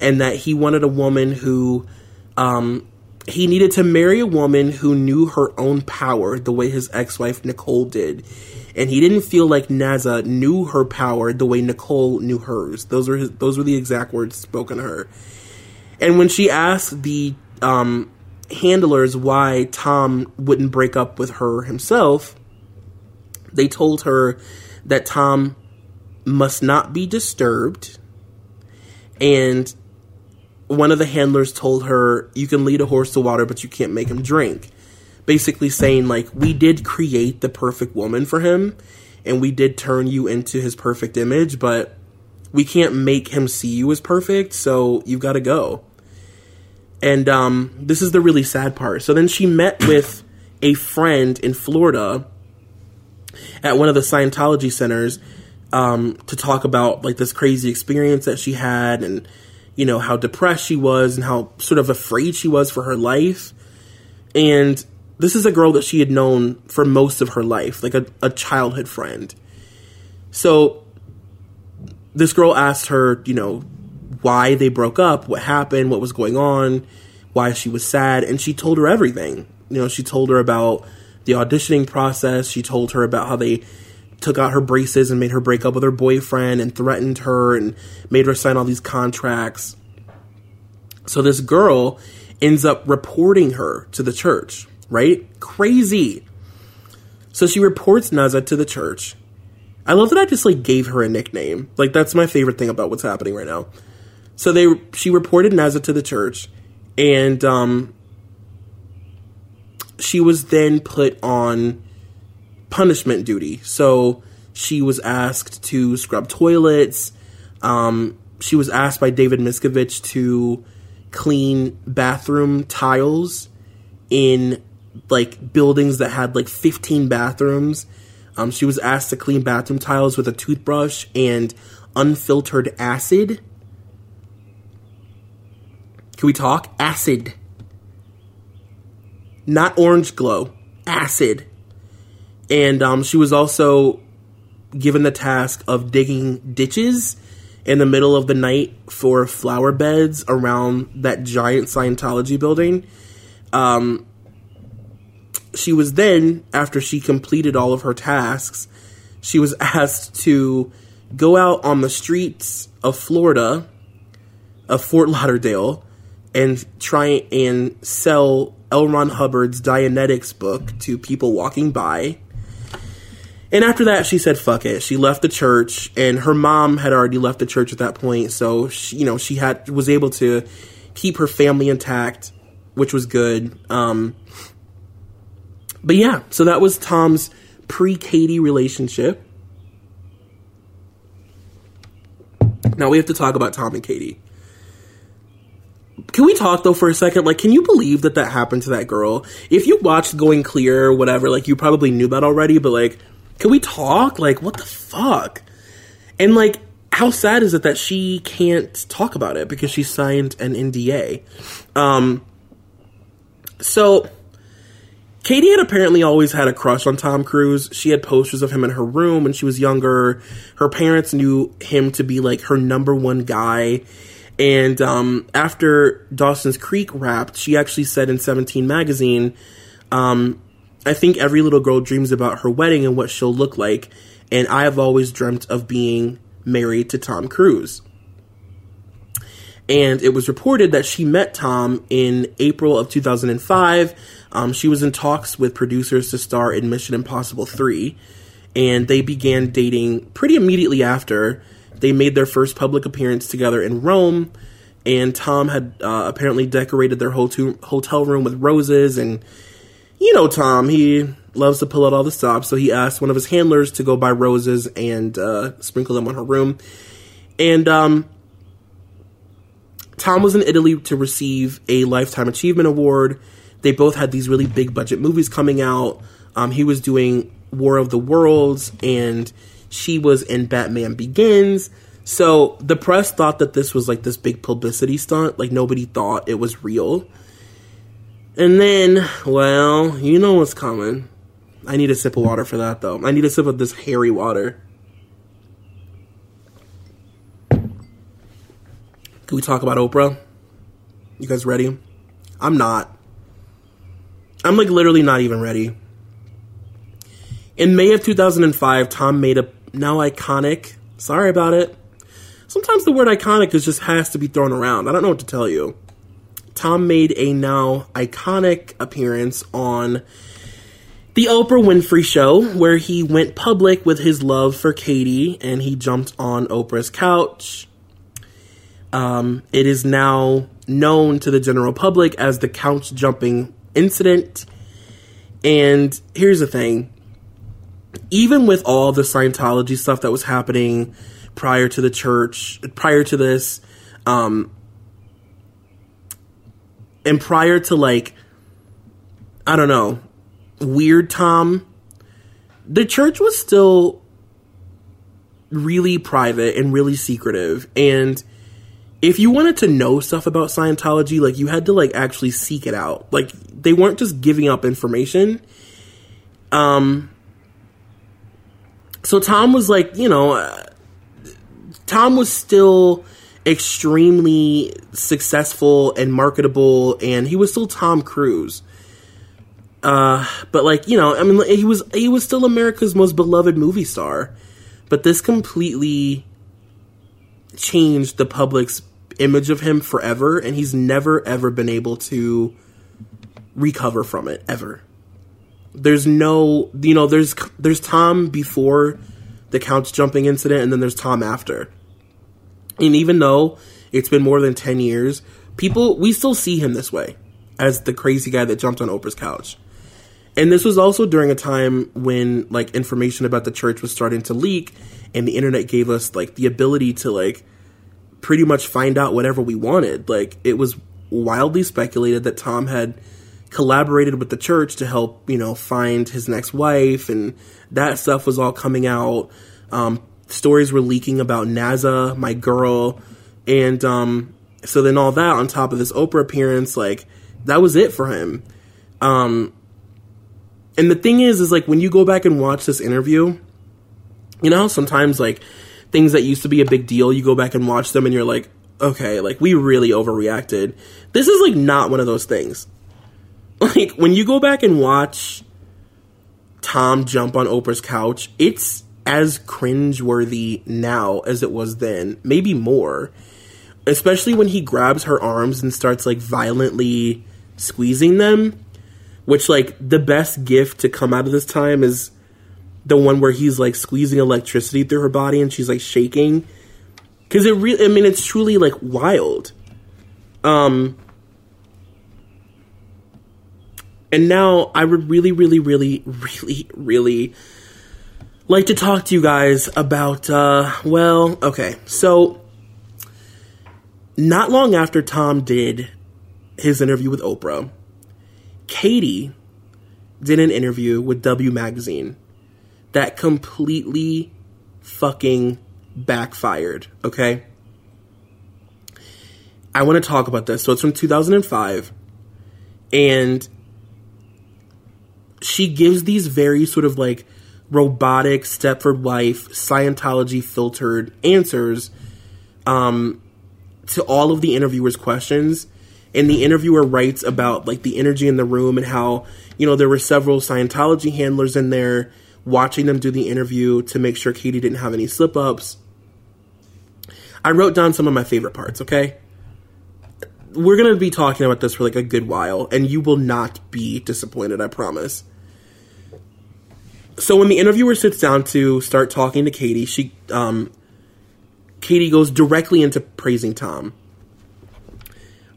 and that he wanted a woman who um, he needed to marry a woman who knew her own power the way his ex-wife Nicole did. And he didn't feel like Naza knew her power the way Nicole knew hers. Those were his, those were the exact words spoken to her. And when she asked the um, handlers why Tom wouldn't break up with her himself, they told her that Tom must not be disturbed and one of the handlers told her, You can lead a horse to water, but you can't make him drink. Basically saying, like, we did create the perfect woman for him, and we did turn you into his perfect image, but we can't make him see you as perfect, so you've got to go. And um, this is the really sad part. So then she met with a friend in Florida at one of the Scientology centers um, to talk about like this crazy experience that she had and you know, how depressed she was and how sort of afraid she was for her life. And this is a girl that she had known for most of her life, like a, a childhood friend. So this girl asked her, you know, why they broke up, what happened, what was going on, why she was sad, and she told her everything. You know, she told her about the auditioning process, she told her about how they took out her braces and made her break up with her boyfriend and threatened her and made her sign all these contracts. So this girl ends up reporting her to the church, right? Crazy. So she reports Naza to the church. I love that I just like gave her a nickname. Like that's my favorite thing about what's happening right now. So they she reported Naza to the church and um she was then put on punishment duty. So she was asked to scrub toilets. Um, she was asked by David Miscavige to clean bathroom tiles in like buildings that had like 15 bathrooms. Um, she was asked to clean bathroom tiles with a toothbrush and unfiltered acid. Can we talk? Acid. Not Orange Glo. Acid and um, she was also given the task of digging ditches in the middle of the night for flower beds around that giant Scientology building. Um, she was then, after she completed all of her tasks, she was asked to go out on the streets of Florida, of Fort Lauderdale, and try and sell L. Ron Hubbard's Dianetics book to people walking by and after that, she said, fuck it. She left the church, and her mom had already left the church at that point. So, she, you know, she had was able to keep her family intact, which was good. Um, but yeah, so that was Tom's pre Katie relationship. Now we have to talk about Tom and Katie. Can we talk though for a second? Like, can you believe that that happened to that girl? If you watched Going Clear or whatever, like, you probably knew that already, but like, can we talk? Like, what the fuck? And like, how sad is it that she can't talk about it because she signed an NDA? Um, so Katie had apparently always had a crush on Tom Cruise. She had posters of him in her room when she was younger. Her parents knew him to be like her number one guy. And um, after Dawson's Creek wrapped, she actually said in 17 magazine, um, I think every little girl dreams about her wedding and what she'll look like, and I have always dreamt of being married to Tom Cruise. And it was reported that she met Tom in April of 2005. Um, she was in talks with producers to star in Mission Impossible 3, and they began dating pretty immediately after. they made their first public appearance together in Rome, and Tom had uh, apparently decorated their hotel hotel room with roses. And you know, Tom, he loves to pull out all the stops, so he asked one of his handlers to go buy roses and uh, sprinkle them on her room. And um, Tom was in Italy to receive a Lifetime Achievement Award. They both had these really big budget movies coming out. Um, he was doing War of the Worlds, and she was in Batman Begins. So the press thought that this was like this big publicity stunt. Like nobody thought it was real. And then, well, you know what's coming. I need a sip of water for that, though. I need a sip of this hairy water. Can we talk about Oprah? You guys ready? I'm not. I'm like literally not even ready. In May of 2005, Tom made a now iconic, sorry about it. Sometimes the word iconic is just has to be thrown around. I don't know what to tell you. Tom made a now iconic appearance on the Oprah Winfrey Show, where he went public with his love for Katie and he jumped on Oprah's couch. Um, it is now known to the general public as the couch jumping incident. And here's the thing even with all the Scientology stuff that was happening prior to the church, prior to this, um, and prior to like, I don't know, weird Tom, the church was still really private and really secretive. And if you wanted to know stuff about Scientology, like you had to like actually seek it out. Like they weren't just giving up information. Um, so Tom was like, you know, uh, Tom was still extremely successful and marketable, and he was still Tom Cruise. Uh, but like you know, I mean, he was he was still America's most beloved movie star. But this completely changed the public's image of him forever, and he's never ever been able to recover from it ever there's no you know there's there's Tom before the couch jumping incident and then there's Tom after. And even though it's been more than 10 years, people we still see him this way as the crazy guy that jumped on Oprah's couch. And this was also during a time when like information about the church was starting to leak and the internet gave us like the ability to like pretty much find out whatever we wanted. Like it was wildly speculated that Tom had collaborated with the church to help, you know, find his next wife, and that stuff was all coming out. Um, stories were leaking about Naza, my girl, and um, so then all that on top of this Oprah appearance, like that was it for him. Um, and the thing is, is like when you go back and watch this interview, you know, sometimes like things that used to be a big deal, you go back and watch them, and you're like, okay, like we really overreacted. This is like not one of those things like when you go back and watch Tom jump on Oprah's couch, it's as cringeworthy now as it was then, maybe more. Especially when he grabs her arms and starts like violently squeezing them, which like the best gift to come out of this time is the one where he's like squeezing electricity through her body and she's like shaking cuz it really I mean it's truly like wild. Um And now I would really, really, really, really, really like to talk to you guys about, uh, well, okay. So, not long after Tom did his interview with Oprah, Katie did an interview with W Magazine that completely fucking backfired, okay? I want to talk about this. So it's from 2005. And she gives these very sort of like robotic Stepford wife Scientology filtered answers um, to all of the interviewers' questions. And the interviewer writes about like the energy in the room and how you know there were several Scientology handlers in there watching them do the interview to make sure Katie didn't have any slip ups. I wrote down some of my favorite parts. Okay, we're gonna be talking about this for like a good while, and you will not be disappointed. I promise so when the interviewer sits down to start talking to Katie, she um, Katie goes directly into praising Tom.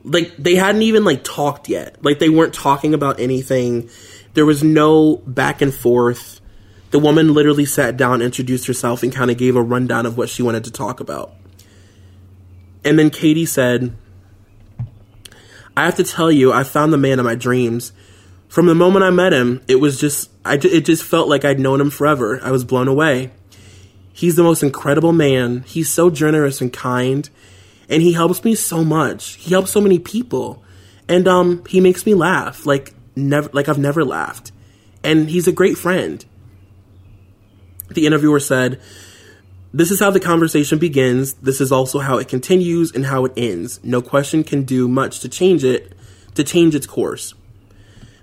Like they hadn't even like talked yet. Like they weren't talking about anything. There was no back and forth. The woman literally sat down, introduced herself, and kind of gave a rundown of what she wanted to talk about. And then Katie said, I have to tell you, I found the man of my dreams. From the moment I met him, it was just, I, it just felt like I'd known him forever. I was blown away. He's the most incredible man. He's so generous and kind, and he helps me so much. He helps so many people, and um, he makes me laugh like never, like I've never laughed. And he's a great friend. The interviewer said, this is how the conversation begins. This is also how it continues and how it ends. No question can do much to change it, to change its course.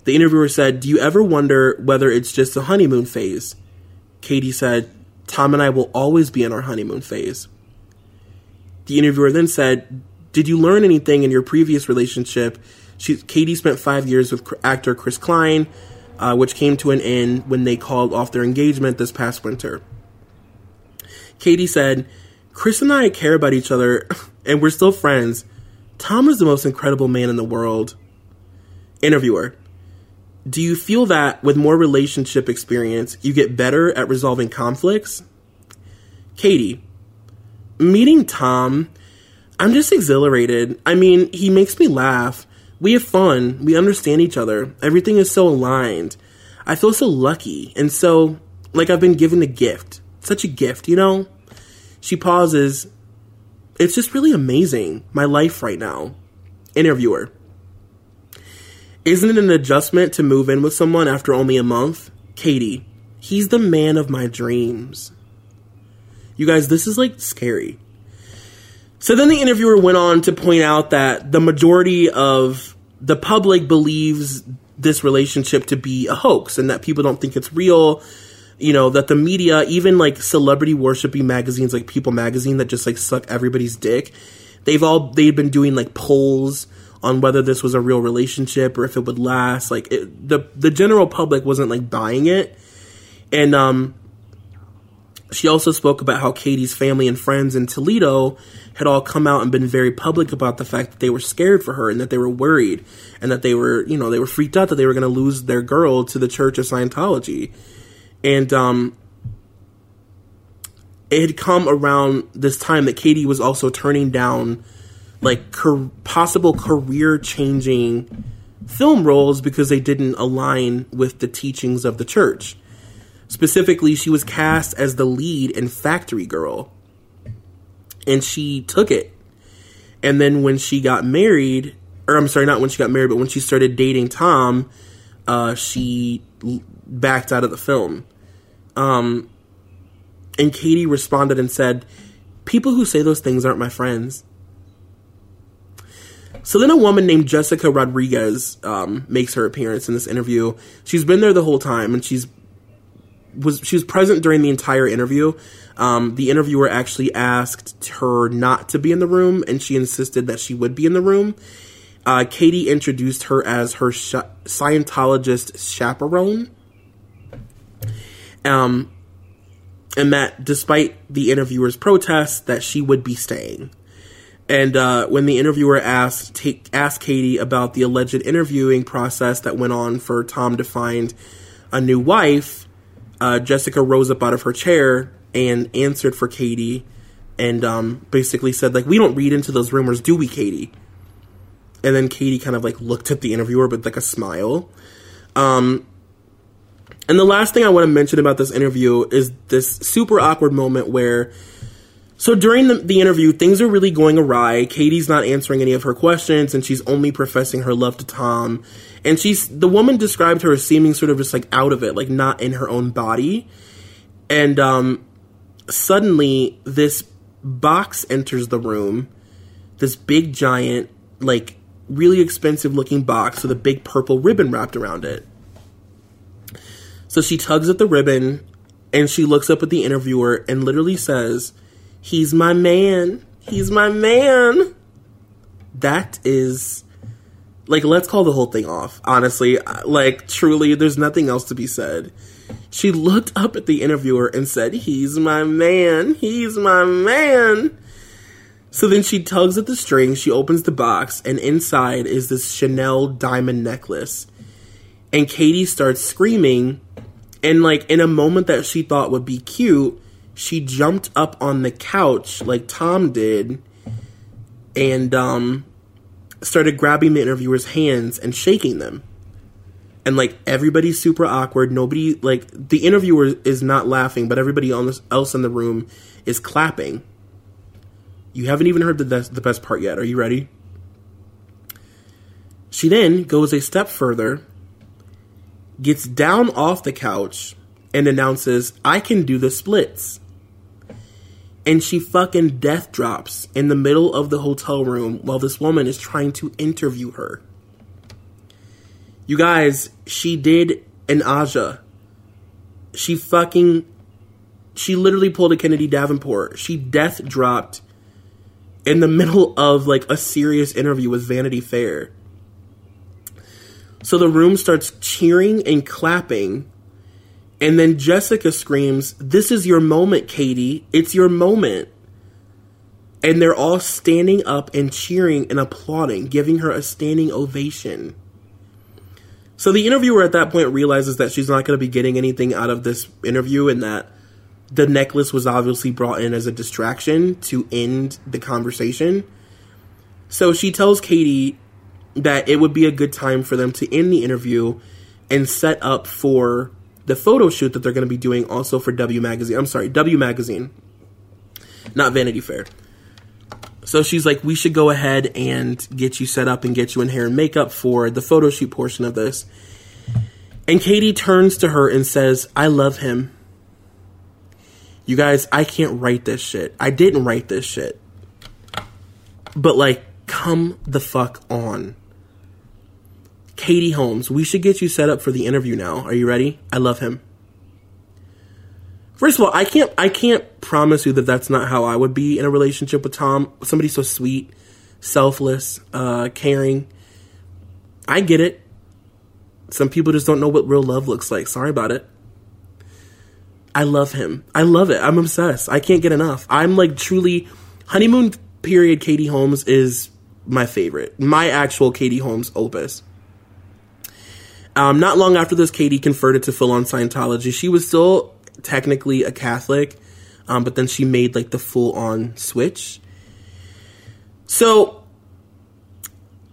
The interviewer said, Do you ever wonder whether it's just the honeymoon phase? Katie said, Tom and I will always be in our honeymoon phase. The interviewer then said, Did you learn anything in your previous relationship? She, Katie spent five years with actor Chris Klein, uh, which came to an end when they called off their engagement this past winter. Katie said, Chris and I care about each other, and we're still friends. Tom is the most incredible man in the world. Interviewer, do you feel that with more relationship experience, you get better at resolving conflicts? Katie, meeting Tom, I'm just exhilarated. I mean, he makes me laugh. We have fun. We understand each other. Everything is so aligned. I feel so lucky and so like I've been given a gift. Such a gift, you know? She pauses. It's just really amazing. My life right now. Interviewer. Isn't it an adjustment to move in with someone after only a month? Katie, he's the man of my dreams. You guys, this is like scary. So then the interviewer went on to point out that the majority of the public believes this relationship to be a hoax and that people don't think it's real. You know, that the media, even like celebrity worshiping magazines like People Magazine that just like suck everybody's dick, they've all, they've been doing like polls on whether this was a real relationship or if it would last. Like it, the the general public wasn't like buying it, and um, she also spoke about how Katie's family and friends in Toledo had all come out and been very public about the fact that they were scared for her and that they were worried and that they were, you know, they were freaked out that they were going to lose their girl to the Church of Scientology. And um, it had come around this time that Katie was also turning down like car- possible career changing film roles because they didn't align with the teachings of the church. Specifically, she was cast as the lead in Factory Girl, and she took it. And then when she got married, or I'm sorry, not when she got married, but when she started dating Tom, uh, she backed out of the film. Um, and Katie responded and said, People who say those things aren't my friends. So then a woman named Jessica Rodriguez um, makes her appearance in this interview. She's been there the whole time, and she's was she was present during the entire interview. Um, the interviewer actually asked her not to be in the room, and she insisted that she would be in the room. Uh, Katie introduced her as her sh- Scientologist chaperone. Um, and that despite the interviewer's protests, that she would be staying. And uh, when the interviewer asked take, asked Katie about the alleged interviewing process that went on for Tom to find a new wife, uh, Jessica rose up out of her chair and answered for Katie, and um, basically said like, "We don't read into those rumors, do we, Katie?" And then Katie kind of like looked at the interviewer with like a smile. Um, and the last thing I want to mention about this interview is this super awkward moment where so during the, the, interview, things are really going awry. Katie's not answering any of her questions, and she's only professing her love to Tom. And she's the woman described her as seeming sort of just like out of it, like not in her own body. And um, suddenly, this box enters the room. This big, giant, like really expensive looking box with a big purple ribbon wrapped around it. So she tugs at the ribbon, and she looks up at the interviewer and literally says He's my man. He's my man. That is like let's call the whole thing off. Honestly, like truly there's nothing else to be said. She looked up at the interviewer and said, "He's my man. He's my man." So then she tugs at the string, she opens the box, and inside is this Chanel diamond necklace. And Katie starts screaming, and like in a moment that she thought would be cute, she jumped up on the couch like Tom did and um started grabbing the interviewer's hands and shaking them. And like everybody's super awkward. Nobody like the interviewer is not laughing, but everybody else in the room is clapping. You haven't even heard the, the best part yet. Are you ready? She then goes a step further, gets down off the couch, and announces, I can do the splits. And she fucking death drops in the middle of the hotel room while this woman is trying to interview her. You guys, she did an Aja. She fucking. She literally pulled a Kennedy Davenport. She death dropped in the middle of like a serious interview with Vanity Fair. So the room starts cheering and clapping. And then Jessica screams, This is your moment, Katie. It's your moment. And they're all standing up and cheering and applauding, giving her a standing ovation. So the interviewer at that point realizes that she's not going to be getting anything out of this interview and that the necklace was obviously brought in as a distraction to end the conversation. So she tells Katie that it would be a good time for them to end the interview and set up for the photo shoot that they're going to be doing also for W Magazine. I'm sorry, W Magazine, not Vanity Fair. So she's like, we should go ahead and get you set up and get you in hair and makeup for the photo shoot portion of this. And Katie turns to her and says, I love him. You guys, I can't write this shit. I didn't write this shit. But like, come the fuck on. Katie Holmes, we should get you set up for the interview now. Are you ready? I love him. First of all, I can't I can't promise you that that's not how I would be in a relationship with Tom. Somebody so sweet, selfless, uh, caring. I get it. Some people just don't know what real love looks like. Sorry about it. I love him. I love it. I'm obsessed. I can't get enough. I'm like truly honeymoon period Katie Holmes is my favorite. My actual Katie Holmes opus. Um, not long after this, Katie converted to full on Scientology. She was still technically a Catholic, um, but then she made like the full on switch. So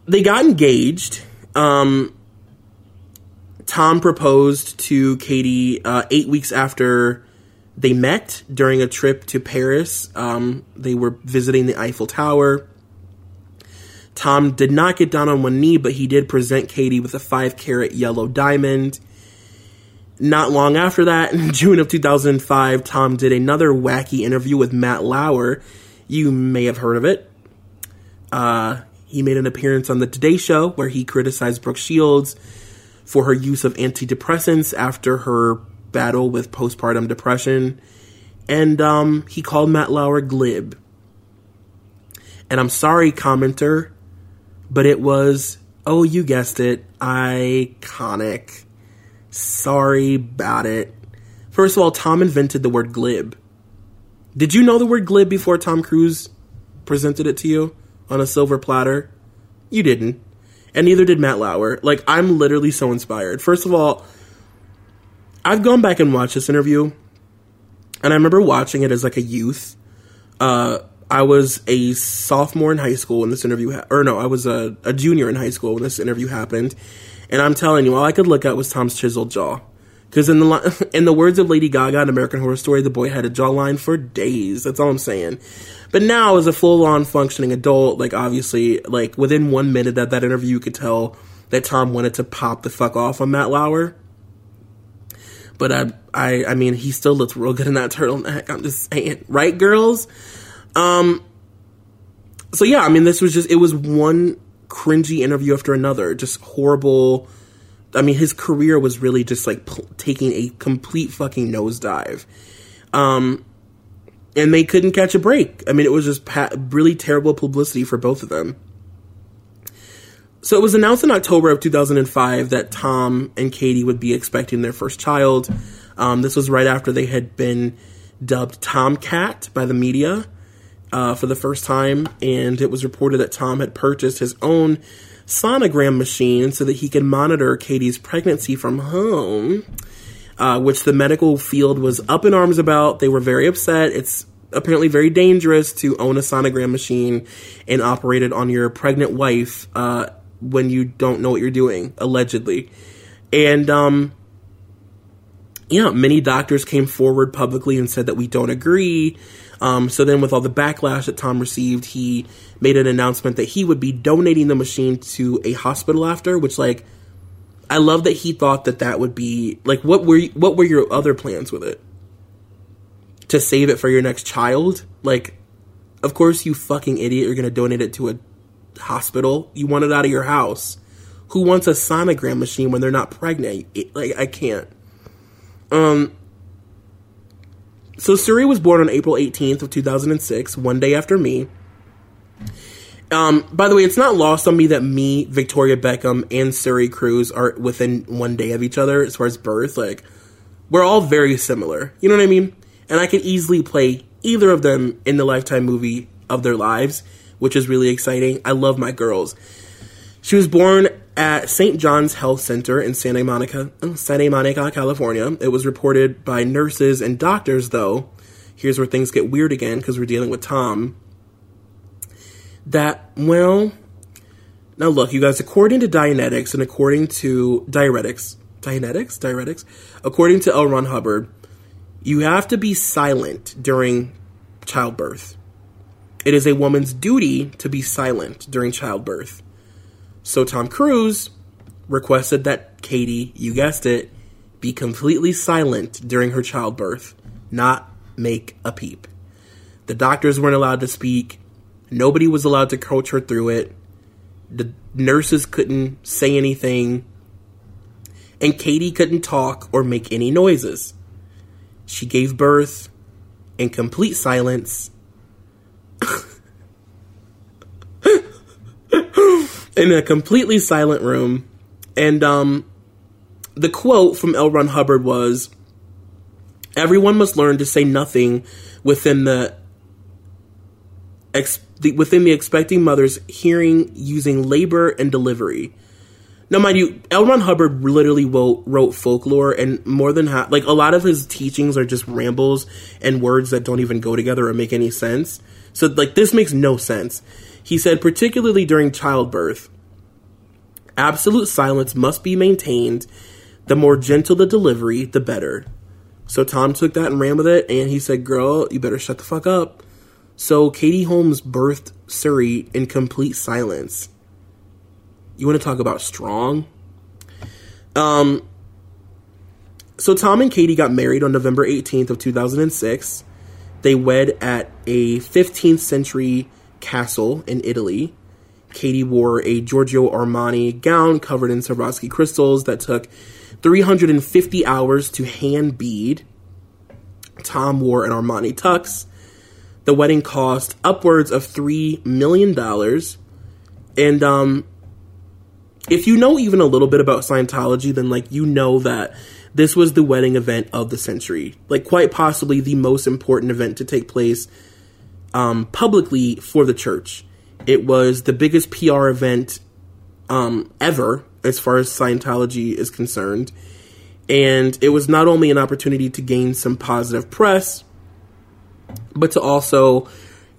they got engaged. Um, Tom proposed to Katie uh, eight weeks after they met during a trip to Paris. Um, they were visiting the Eiffel Tower. Tom did not get down on one knee, but he did present Katie with a five carat yellow diamond. Not long after that, in June of 2005, Tom did another wacky interview with Matt Lauer. You may have heard of it. Uh, he made an appearance on the Today Show where he criticized Brooke Shields for her use of antidepressants after her battle with postpartum depression. And um, he called Matt Lauer glib. And I'm sorry, commenter, but it was, oh, you guessed it, iconic. Sorry about it. First of all, Tom invented the word glib. Did you know the word glib before Tom Cruise presented it to you on a silver platter? You didn't and neither did Matt Lauer. Like, I'm literally so inspired. First of all, I've gone back and watched this interview, and I remember watching it as like a youth. Uh, I was a sophomore in high school when this interview, ha- or no, I was a, a junior in high school when this interview happened. And I'm telling you, all I could look at was Tom's chiseled jaw. Because in the in the words of Lady Gaga in American Horror Story, the boy had a jawline for days. That's all I'm saying. But now, as a full on functioning adult, like obviously, like within one minute of that interview, you could tell that Tom wanted to pop the fuck off on Matt Lauer. But I, I, I mean, he still looks real good in that turtleneck. I'm just saying, right, girls? Um. So yeah, I mean, this was just it was one cringy interview after another, just horrible. I mean, his career was really just like p- taking a complete fucking nosedive. Um, and they couldn't catch a break. I mean, it was just pa- really terrible publicity for both of them. So it was announced in October of 2005 that Tom and Katie would be expecting their first child. Um, this was right after they had been dubbed TomKat by the media. Uh, for the first time, and it was reported that Tom had purchased his own sonogram machine so that he could monitor Katie's pregnancy from home, uh, which the medical field was up in arms about. They were very upset. It's apparently very dangerous to own a sonogram machine and operate it on your pregnant wife uh, when you don't know what you're doing, allegedly. And, um, yeah, many doctors came forward publicly and said that we don't agree. Um, so then, with all the backlash that Tom received, he made an announcement that he would be donating the machine to a hospital after. Which, like, I love that he thought that that would be like what were what were your other plans with it? To save it for your next child? Like, of course, you fucking idiot, you're gonna donate it to a hospital. You want it out of your house. Who wants a sonogram machine when they're not pregnant? Like, I can't. Um, so Suri was born on April 18th of 2006, one day after me. Um, by the way, it's not lost on me that me, Victoria Beckham, and Suri Cruise are within one day of each other as far as birth. Like, we're all very similar. You know what I mean? And I could easily play either of them in the Lifetime movie of their lives, which is really exciting. I love my girls. She was born at St. John's Health Center in Santa Monica, Santa Monica, California. It was reported by nurses and doctors, though. Here's where things get weird again because we're dealing with Tom. That, well, now look, you guys, according to Dianetics and according to Diuretics, Dianetics? Diuretics? According to L. Ron Hubbard, you have to be silent during childbirth. It is a woman's duty to be silent during childbirth. So Tom Cruise requested that Katie, you guessed it, be completely silent during her childbirth, not make a peep. The doctors weren't allowed to speak. Nobody was allowed to coach her through it. The nurses couldn't say anything. And Katie couldn't talk or make any noises. She gave birth in complete silence in a completely silent room. And um, the quote from L. Ron Hubbard was Everyone must learn to say nothing within the, ex- the within the expecting mother's hearing using labor and delivery. Now, mind you, L. Ron Hubbard literally wrote, wrote folklore, and more than half, like a lot of his teachings are just rambles and words that don't even go together or make any sense. So, like, this makes no sense. He said, particularly during childbirth, absolute silence must be maintained. The more gentle the delivery, the better. So Tom took that and ran with it, and he said, Girl, you better shut the fuck up. So Katie Holmes birthed Suri in complete silence. You want to talk about strong? Um, so Tom and Katie got married on November 18th of 2006. They wed at a 15th century castle in Italy. Katie wore a Giorgio Armani gown covered in Swarovski crystals that took 350 hours to hand bead. Tom wore an Armani tux. The wedding cost upwards of $3 million. And um, if you know even a little bit about Scientology, then like you know that this was the wedding event of the century. Like quite possibly the most important event to take place um, publicly for the church. It was the biggest PR event um, ever as far as Scientology is concerned. And it was not only an opportunity to gain some positive press, but to also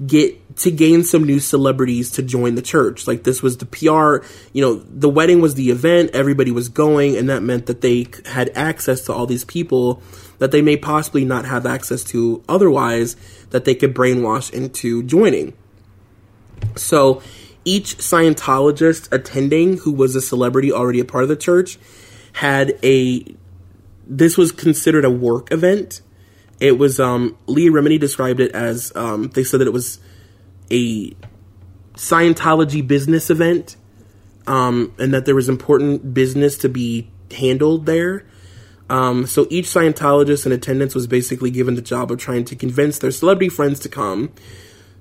get to gain some new celebrities to join the church. Like this was the PR, you know, the wedding was the event, everybody was going, and that meant that they had access to all these people that they may possibly not have access to otherwise that they could brainwash into joining. So each Scientologist attending who was a celebrity already a part of the church had a this was considered a work event. It was um Leah Remini described it as um they said that it was a Scientology business event, um, and that there was important business to be handled there. Um, so each Scientologist in attendance was basically given the job of trying to convince their celebrity friends to come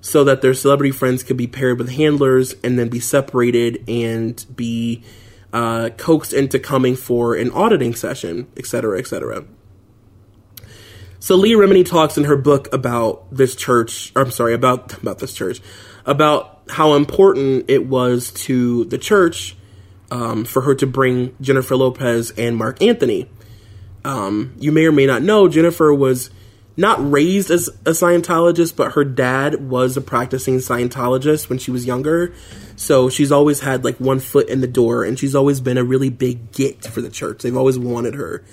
so that their celebrity friends could be paired with handlers and then be separated and be uh, coaxed into coming for an auditing session, etc., etc. So Leah Remini talks in her book about this church, I'm sorry, about about this church, about how important it was to the church um, for her to bring Jennifer Lopez and Marc Anthony. Um, you may or may not know Jennifer was not raised as a Scientologist, but her dad was a practicing Scientologist when she was younger. So she's always had like one foot in the door, and she's always been a really big get for the church. They've always wanted her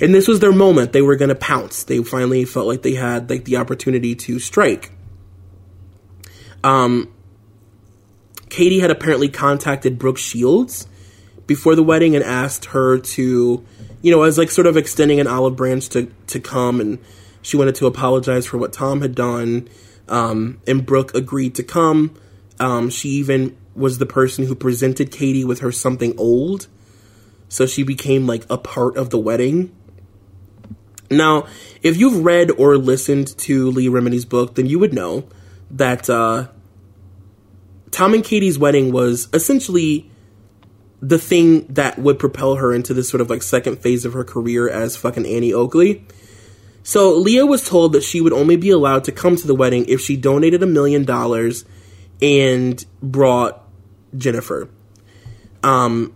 and this was their moment. They were going to pounce. They finally felt like they had like the opportunity to strike. Um, Katie had apparently contacted Brooke Shields before the wedding and asked her to, you know, as like sort of extending an olive branch to to come, and she wanted to apologize for what Tom had done. Um, and Brooke agreed to come. Um, she even was the person who presented Katie with her something old, so she became like a part of the wedding. Now, if you've read or listened to Leah Remini's book, then you would know that uh, Tom and Katie's wedding was essentially the thing that would propel her into this sort of like second phase of her career as fucking Annie Oakley. So Leah was told that she would only be allowed to come to the wedding if she donated a million dollars and brought Jennifer. Um,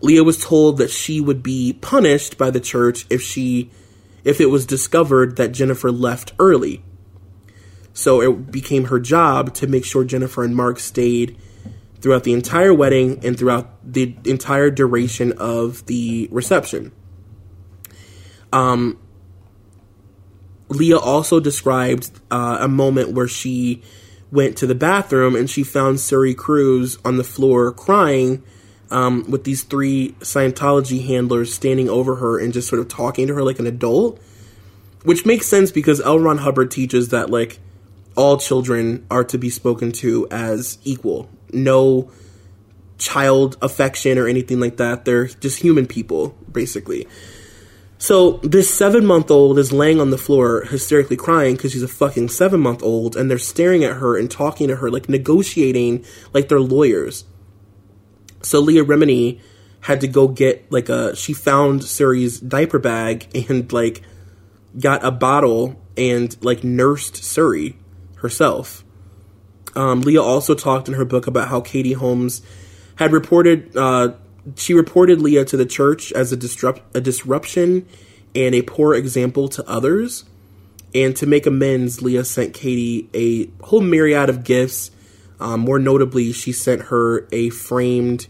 Leah was told that she would be punished by the church if she if it was discovered that Jennifer left early. So it became her job to make sure Jennifer and Mark stayed throughout the entire wedding and throughout the entire duration of the reception. Um, Leah also described uh, a moment where she went to the bathroom and she found Suri Cruise on the floor crying um, with these three Scientology handlers standing over her and just sort of talking to her like an adult, which makes sense because L. Ron Hubbard teaches that like all children are to be spoken to as equal. No child affection or anything like that. They're just human people, basically. So this seven month old is laying on the floor hysterically crying because she's a fucking seven month old, and they're staring at her and talking to her, like negotiating like they're lawyers. So Leah Remini had to go get like a she found Suri's diaper bag and like got a bottle and like nursed Suri herself. Um, Leah also talked in her book about how Katie Holmes had reported uh, she reported Leah to the church as a disrupt a disruption and a poor example to others. And to make amends, Leah sent Katie a whole myriad of gifts um, more notably, she sent her a framed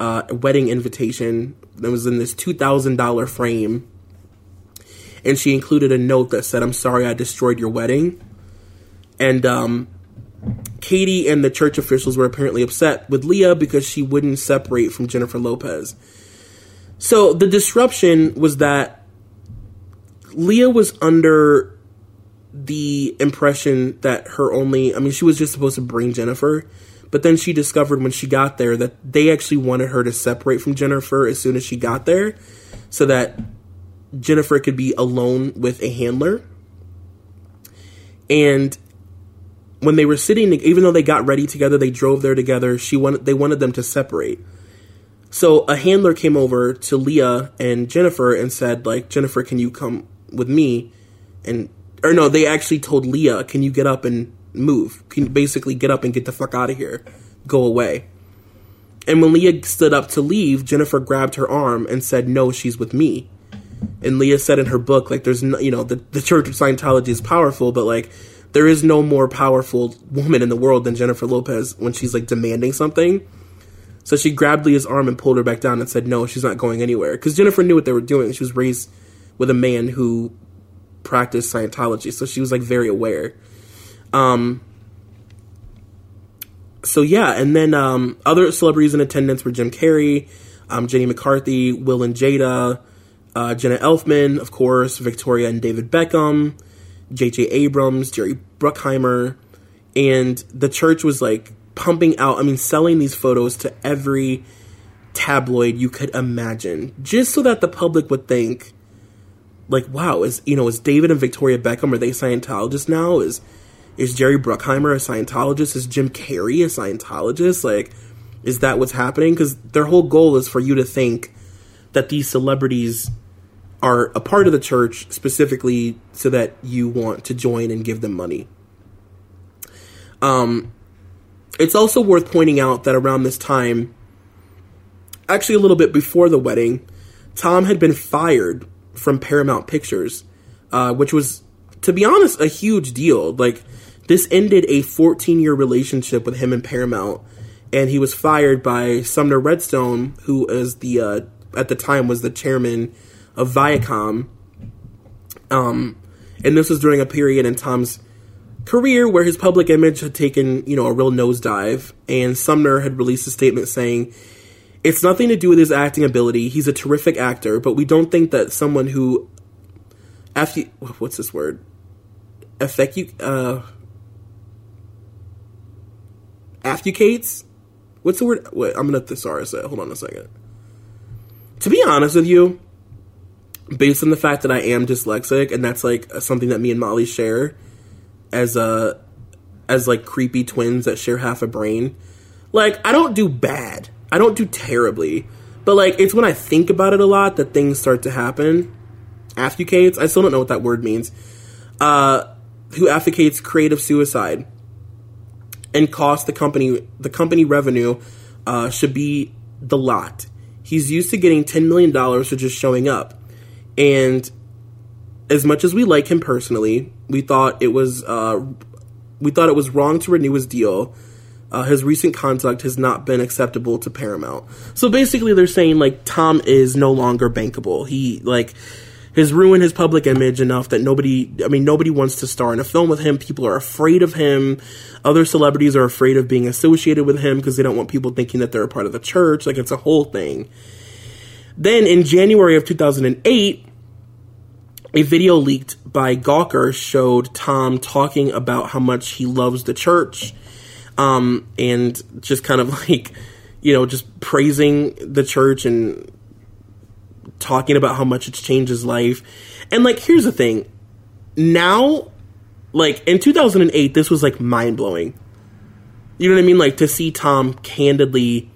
uh, wedding invitation that was in this $2,000 frame. And she included a note that said, I'm sorry I destroyed your wedding. And um, Katie and the church officials were apparently upset with Leah because she wouldn't separate from Jennifer Lopez. So the disruption was that Leah was under the impression that her only I mean she was just supposed to bring Jennifer, but then she discovered when she got there that they actually wanted her to separate from Jennifer as soon as she got there so that Jennifer could be alone with a handler. And when they were sitting even though they got ready together, they drove there together, she wanted they wanted them to separate. So a handler came over to Leah and Jennifer and said like Jennifer, can you come with me? And or no, they actually told Leah, "Can you get up and move? Can you basically get up and get the fuck out of here? Go away." And when Leah stood up to leave, Jennifer grabbed her arm and said, "No, she's with me." And Leah said in her book, like, "There's no, you know, the the Church of Scientology is powerful, but like." There is no more powerful woman in the world than Jennifer Lopez when she's like demanding something. So she grabbed Leah's arm and pulled her back down and said, No, she's not going anywhere. Because Jennifer knew what they were doing. She was raised with a man who practiced Scientology, so she was like very aware. Um, so yeah, and then um, other celebrities in attendance were Jim Carrey, um, Jenny McCarthy, Will and Jada, uh, Jenna Elfman, of course, Victoria and David Beckham, J.J. Abrams, Jerry Bruckheimer, and the church was like pumping out, I mean, selling these photos to every tabloid you could imagine, just so that the public would think like, wow, is you know, is David and Victoria Beckham are they Scientologists now? Is is Jerry Bruckheimer a Scientologist? Is Jim Carrey a Scientologist? Like, is that what's happening? Because their whole goal is for you to think that these celebrities are a part of the church specifically so that you want to join and give them money. Um, it's also worth pointing out that around this time, actually a little bit before the wedding, Tom had been fired from Paramount Pictures, uh, which was, to be honest, a huge deal. Like, this ended a 14 year relationship with him and Paramount, and he was fired by Sumner Redstone, who is the, uh, at the time was the chairman of Viacom. Um, and this was during a period in Tom's career where his public image had taken, you know, a real nosedive, and Sumner had released a statement saying, it's nothing to do with his acting ability. He's a terrific actor, but we don't think that someone who after what's this word? Affect you uh affucates? What's the word? Wait, I'm gonna thesaurus it. Hold on a second. To be honest with you, based on the fact that I am dyslexic, and that's like something that me and Molly share as a as like creepy twins that share half a brain. Like I don't do bad. I don't do terribly, but like it's when I think about it a lot that things start to happen. Affucates. I still don't know what that word means. Uh, who advocates creative suicide and cost the company the company revenue uh, should be the lot. He's used to getting ten million dollars for just showing up, and as much as we like him personally, we thought it was uh, we thought it was wrong to renew his deal uh, his recent conduct has not been acceptable to Paramount. So basically, they're saying like Tom is no longer bankable. He like has ruined his public image enough that nobody. I mean, nobody wants to star in a film with him. People are afraid of him. Other celebrities are afraid of being associated with him because they don't want people thinking that they're a part of the church. Like it's a whole thing. Then in January of 2008, a video leaked by Gawker showed Tom talking about how much he loves the church um, and just kind of like, you know, just praising the church and talking about how much it's changed his life. And like, here's the thing now, like in 2008, this was like mind blowing. You know what I mean? Like to see Tom candidly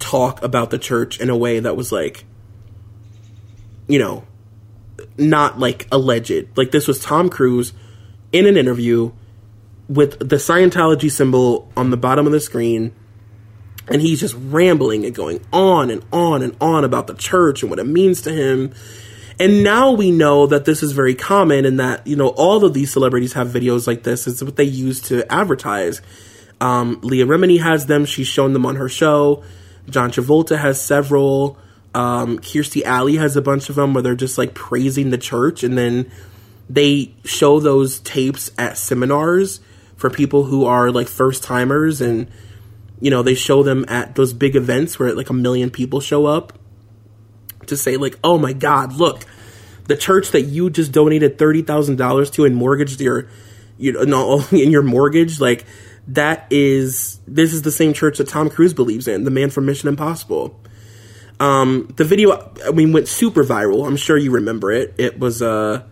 talk about the church in a way that was like, you know, not like alleged. Like this was Tom Cruise in an interview with the Scientology symbol on the bottom of the screen. And he's just rambling and going on and on and on about the church and what it means to him. And now we know that this is very common and that, you know, all of these celebrities have videos like this. It's what they use to advertise. Um, Leah Remini has them. She's shown them on her show. John Travolta has several. Um, Kirstie Alley has a bunch of them where they're just like praising the church and then they show those tapes at seminars for people who are like first timers and you know they show them at those big events where like a million people show up to say like oh my god look the church that you just donated $30,000 to and mortgaged your you know no, in your mortgage like that is this is the same church that Tom Cruise believes in the man from Mission Impossible. Um the video I mean went super viral. I'm sure you remember it. It was uh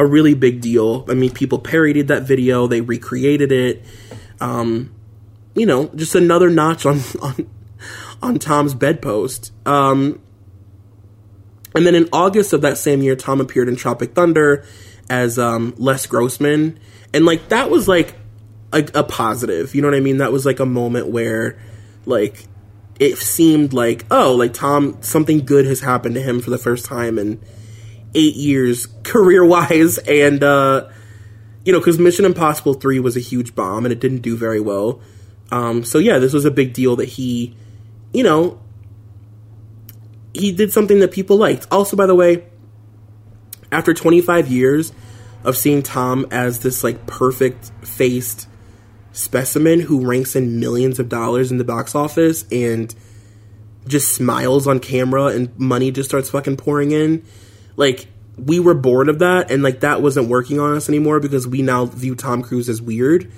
a really big deal. I mean, people parodied that video, they recreated it. Um, you know, just another notch on on on Tom's bedpost. Um, and then in August of that same year, Tom appeared in Tropic Thunder as um, Les Grossman, and like that was like a, a positive. You know what I mean? That was like a moment where like it seemed like oh, like Tom, something good has happened to him for the first time, and eight years career wise, and uh, you know, because Mission Impossible Three was a huge bomb and it didn't do very well. Um, so yeah, this was a big deal that he, you know, he did something that people liked. Also, by the way, after 25 years of seeing Tom as this like perfect faced specimen who ranks in millions of dollars in the box office and just smiles on camera and money just starts fucking pouring in like we were bored of that and like that wasn't working on us anymore because we now view Tom Cruise as weird.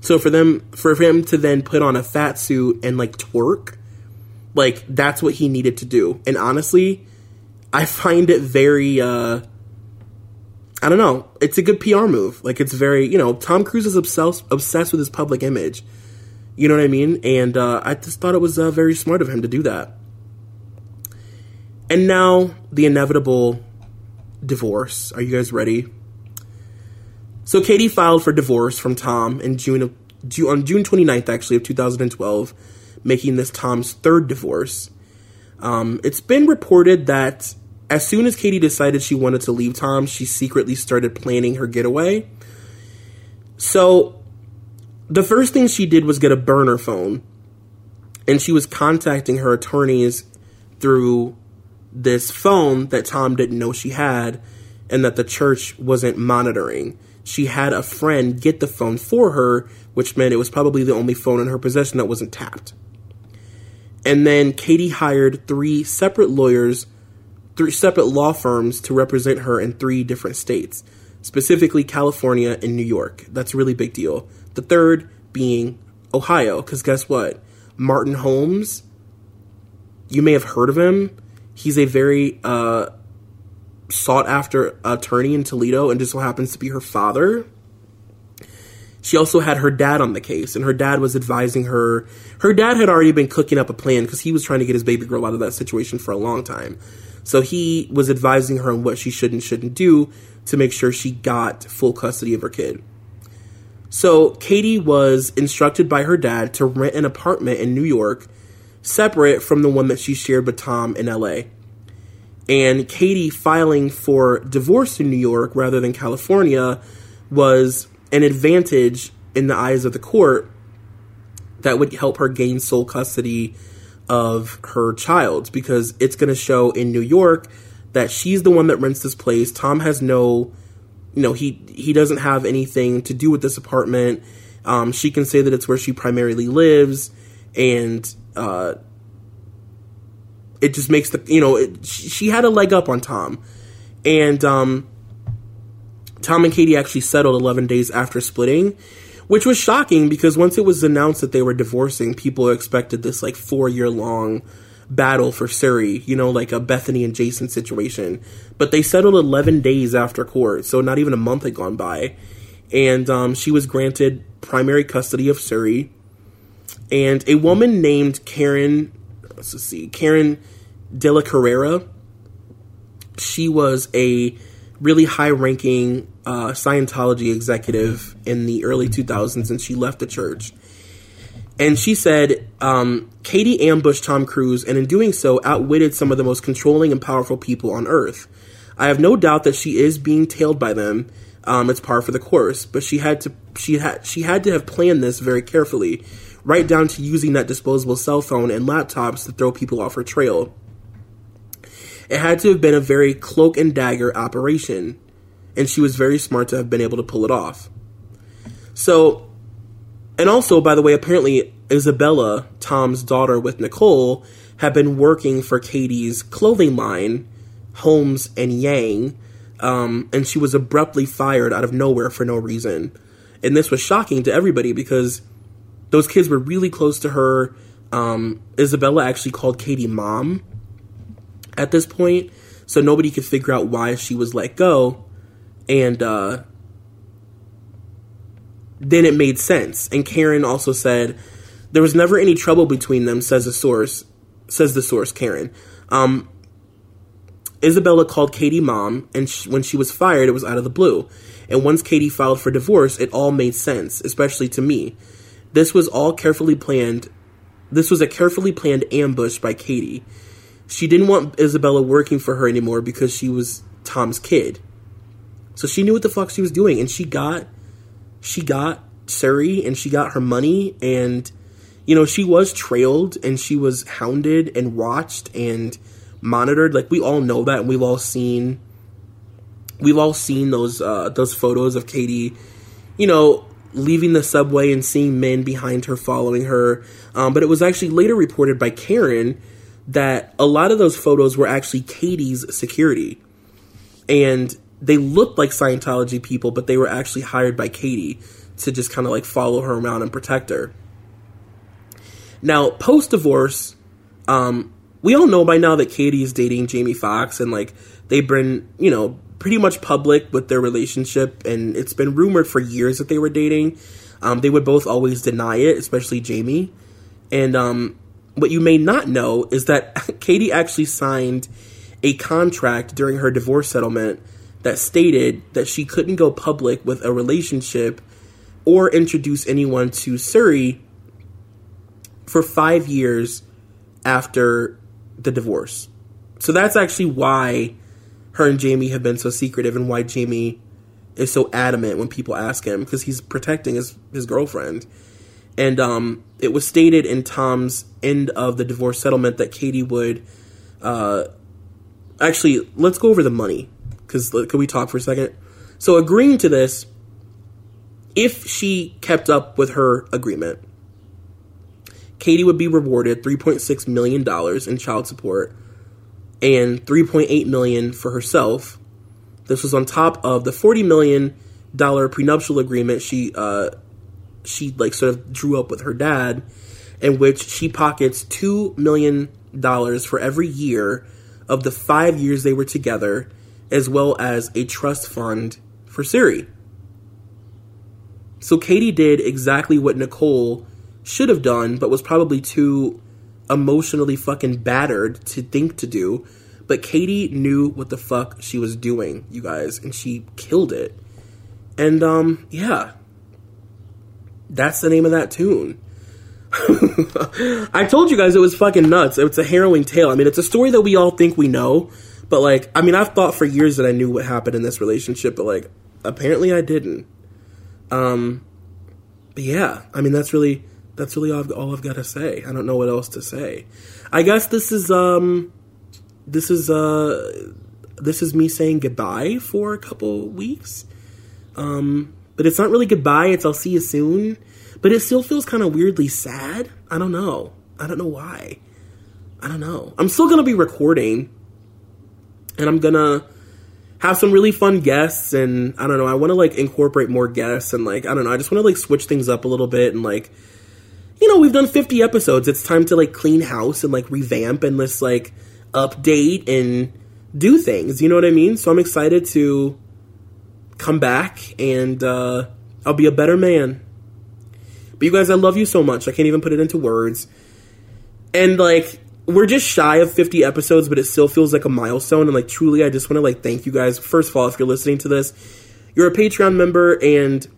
So for them for him to then put on a fat suit and like twerk, like that's what he needed to do. And honestly, I find it very uh I don't know. It's a good PR move. Like it's very, you know, Tom Cruise is obsessed obsessed with his public image. You know what I mean? And uh, I just thought it was uh, very smart of him to do that. And now the inevitable divorce. Are you guys ready? So Katie filed for divorce from Tom in June of on June 29th actually of 2012, making this Tom's third divorce. Um, it's been reported that as soon as Katie decided she wanted to leave Tom, she secretly started planning her getaway. So the first thing she did was get a burner phone, and she was contacting her attorneys through this phone that Tom didn't know she had and that the church wasn't monitoring. She had a friend get the phone for her, which meant it was probably the only phone in her possession that wasn't tapped. And then Katie hired three separate lawyers, three separate law firms to represent her in three different states, specifically California and New York. That's a really big deal. The third being Ohio, because guess what? Martin Holmes, you may have heard of him. He's a very uh, sought after attorney in Toledo and just so happens to be her father. She also had her dad on the case, and her dad was advising her. Her dad had already been cooking up a plan because he was trying to get his baby girl out of that situation for a long time. So he was advising her on what she should and shouldn't do to make sure she got full custody of her kid. So Katie was instructed by her dad to rent an apartment in New York, separate from the one that she shared with Tom in LA. And Katie filing for divorce in New York rather than California was an advantage in the eyes of the court that would help her gain sole custody of her child because it's going to show in New York that she's the one that rents this place. Tom has no, you know, he he doesn't have anything to do with this apartment. Um, she can say that it's where she primarily lives, and uh, it just makes the you know it, she had a leg up on Tom, and um, Tom and Katie actually settled 11 days after splitting, which was shocking because once it was announced that they were divorcing, people expected this like four year long battle for Suri, you know, like a Bethany and Jason situation. But they settled 11 days after court, so not even a month had gone by. And um, she was granted primary custody of Suri. And a woman named Karen, let's see, Karen De La Carriere, she was a really high ranking uh, Scientology executive in the early 2000s and she left the church. And she said, um, Katie ambushed Tom Cruise and in doing so outwitted some of the most controlling and powerful people on earth. I have no doubt that she is being tailed by them. Um, it's par for the course, but she had to she had she had to have planned this very carefully, right down to using that disposable cell phone and laptops to throw people off her trail. It had to have been a very cloak and dagger operation and she was very smart to have been able to pull it off. So, and also, by the way, apparently Isabella, Tom's daughter with Nicole, had been working for Katie's clothing line, Holmes and Yang, um, and she was abruptly fired out of nowhere for no reason. And this was shocking to everybody because those kids were really close to her. Um, Isabella actually called Katie mom at this point, so nobody could figure out why she was let go and uh, then it made sense. And Karen also said there was never any trouble between them. Says the source. Says the source. Karen. Um, Isabella called Katie mom, and she, when she was fired, it was out of the blue. And once Katie filed for divorce, it all made sense, especially to me. This was all carefully planned. This was a carefully planned ambush by Katie. She didn't want Isabella working for her anymore because she was Tom's kid. So she knew what the fuck she was doing, and she got she got Suri and she got her money, and you know she was trailed and she was hounded and watched and monitored. Like we all know that, and we've all seen we've all seen those uh, those photos of Katie, you know, leaving the subway and seeing men behind her following her. Um, but it was actually later reported by Karen that a lot of those photos were actually Katie's security. And they looked like Scientology people, but they were actually hired by Katie to just kind of like follow her around and protect her. Now, post divorce, um, we all know by now that Katie is dating Jamie Foxx, and like they've been, you know, pretty much public with their relationship, and it's been rumored for years that they were dating. Um, they would both always deny it, especially Jamie. And um, what you may not know is that Katie actually signed a contract during her divorce settlement that stated that she couldn't go public with a relationship or introduce anyone to Suri for five years after the divorce. So that's actually why her and Jamie have been so secretive and why Jamie is so adamant when people ask him because he's protecting his, his girlfriend. And um, it was stated in Tom's end of the divorce settlement that Katie would. Uh, actually, let's go over the money because could we talk for a second? So, agreeing to this, if she kept up with her agreement, Katie would be rewarded $3.6 million in child support and 3.8 million for herself. This was on top of the 40 million dollar prenuptial agreement she uh, she like sort of drew up with her dad, in which she pockets two million dollars for every year of the five years they were together, as well as a trust fund for Suri. So Katie did exactly what Nicole should have done, but was probably too emotionally fucking battered to think to do. But Katie knew what the fuck she was doing, you guys, and she killed it. And um, yeah. That's the name of that tune. I told you guys it was fucking nuts. It's a harrowing tale. I mean, it's a story that we all think we know, but like, I mean, I've thought for years that I knew what happened in this relationship, but like, apparently I didn't. Um, but yeah, I mean, that's really that's really all I've, all I've got to say. I don't know what else to say. I guess this is um this is uh this is me saying goodbye for a couple weeks. Um but it's not really goodbye, it's I'll see you soon. But it still feels kind of weirdly sad. I don't know. I don't know why. I don't know. I'm still to be recording and I'm to have some really fun guests and I don't know, I want to like incorporate more guests and like I don't know, I just want to like switch things up a little bit and like you know, we've done 50 episodes. It's time to like clean house and like revamp and just like update and do things. You know what I mean? So I'm excited to come back and uh, I'll be a better man. But you guys, I love you so much. I can't even put it into words. And like, we're just shy of 50 episodes, but it still feels like a milestone. And like, truly, I just want to like thank you guys. First of all, if you're listening to this, you're a Patreon member and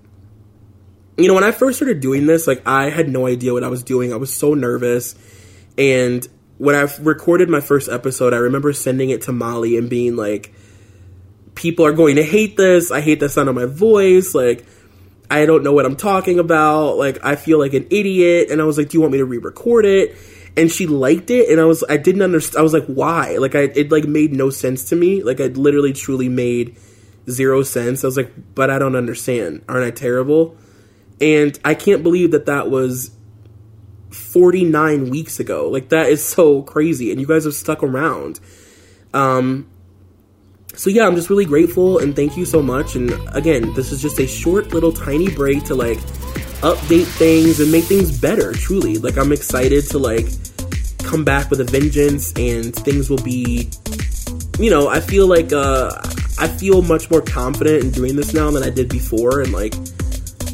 you know, when I first started doing this, like I had no idea what I was doing. I was so nervous. And when I recorded my first episode, I remember sending it to Molly and being like, people are going to hate this. I hate the sound of my voice. Like, I don't know what I'm talking about. Like, I feel like an idiot. And I was like, do you want me to re record it? And she liked it. And I was, I didn't understand. I was like, why? Like, I, it like made no sense to me. Like, I literally truly made zero sense. I was like, but I don't understand. Aren't I terrible? And I can't believe that that was 49 weeks ago. Like that is so crazy and you guys have stuck around. Um so yeah, I'm just really grateful and thank you so much and again, this is just a short little tiny break to like update things and make things better, truly. Like I'm excited to like come back with a vengeance and things will be you know, I feel like uh I feel much more confident in doing this now than I did before and like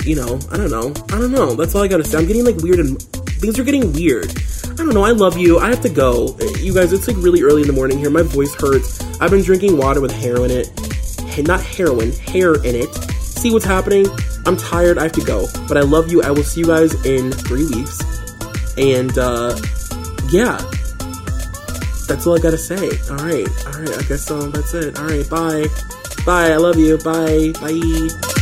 you know, I don't know. I don't know. That's all I gotta say. I'm getting like weird and things are getting weird. I don't know. I love you. I have to go. You guys, it's like really early in the morning here. My voice hurts. I've been drinking water with heroin in it. Not heroin, hair in it. See what's happening? I'm tired. I have to go. But I love you. I will see you guys in three weeks. And, uh, yeah. That's all I gotta say. Alright. Alright. I guess um, that's it. Alright. Bye. Bye. I love you. Bye. Bye.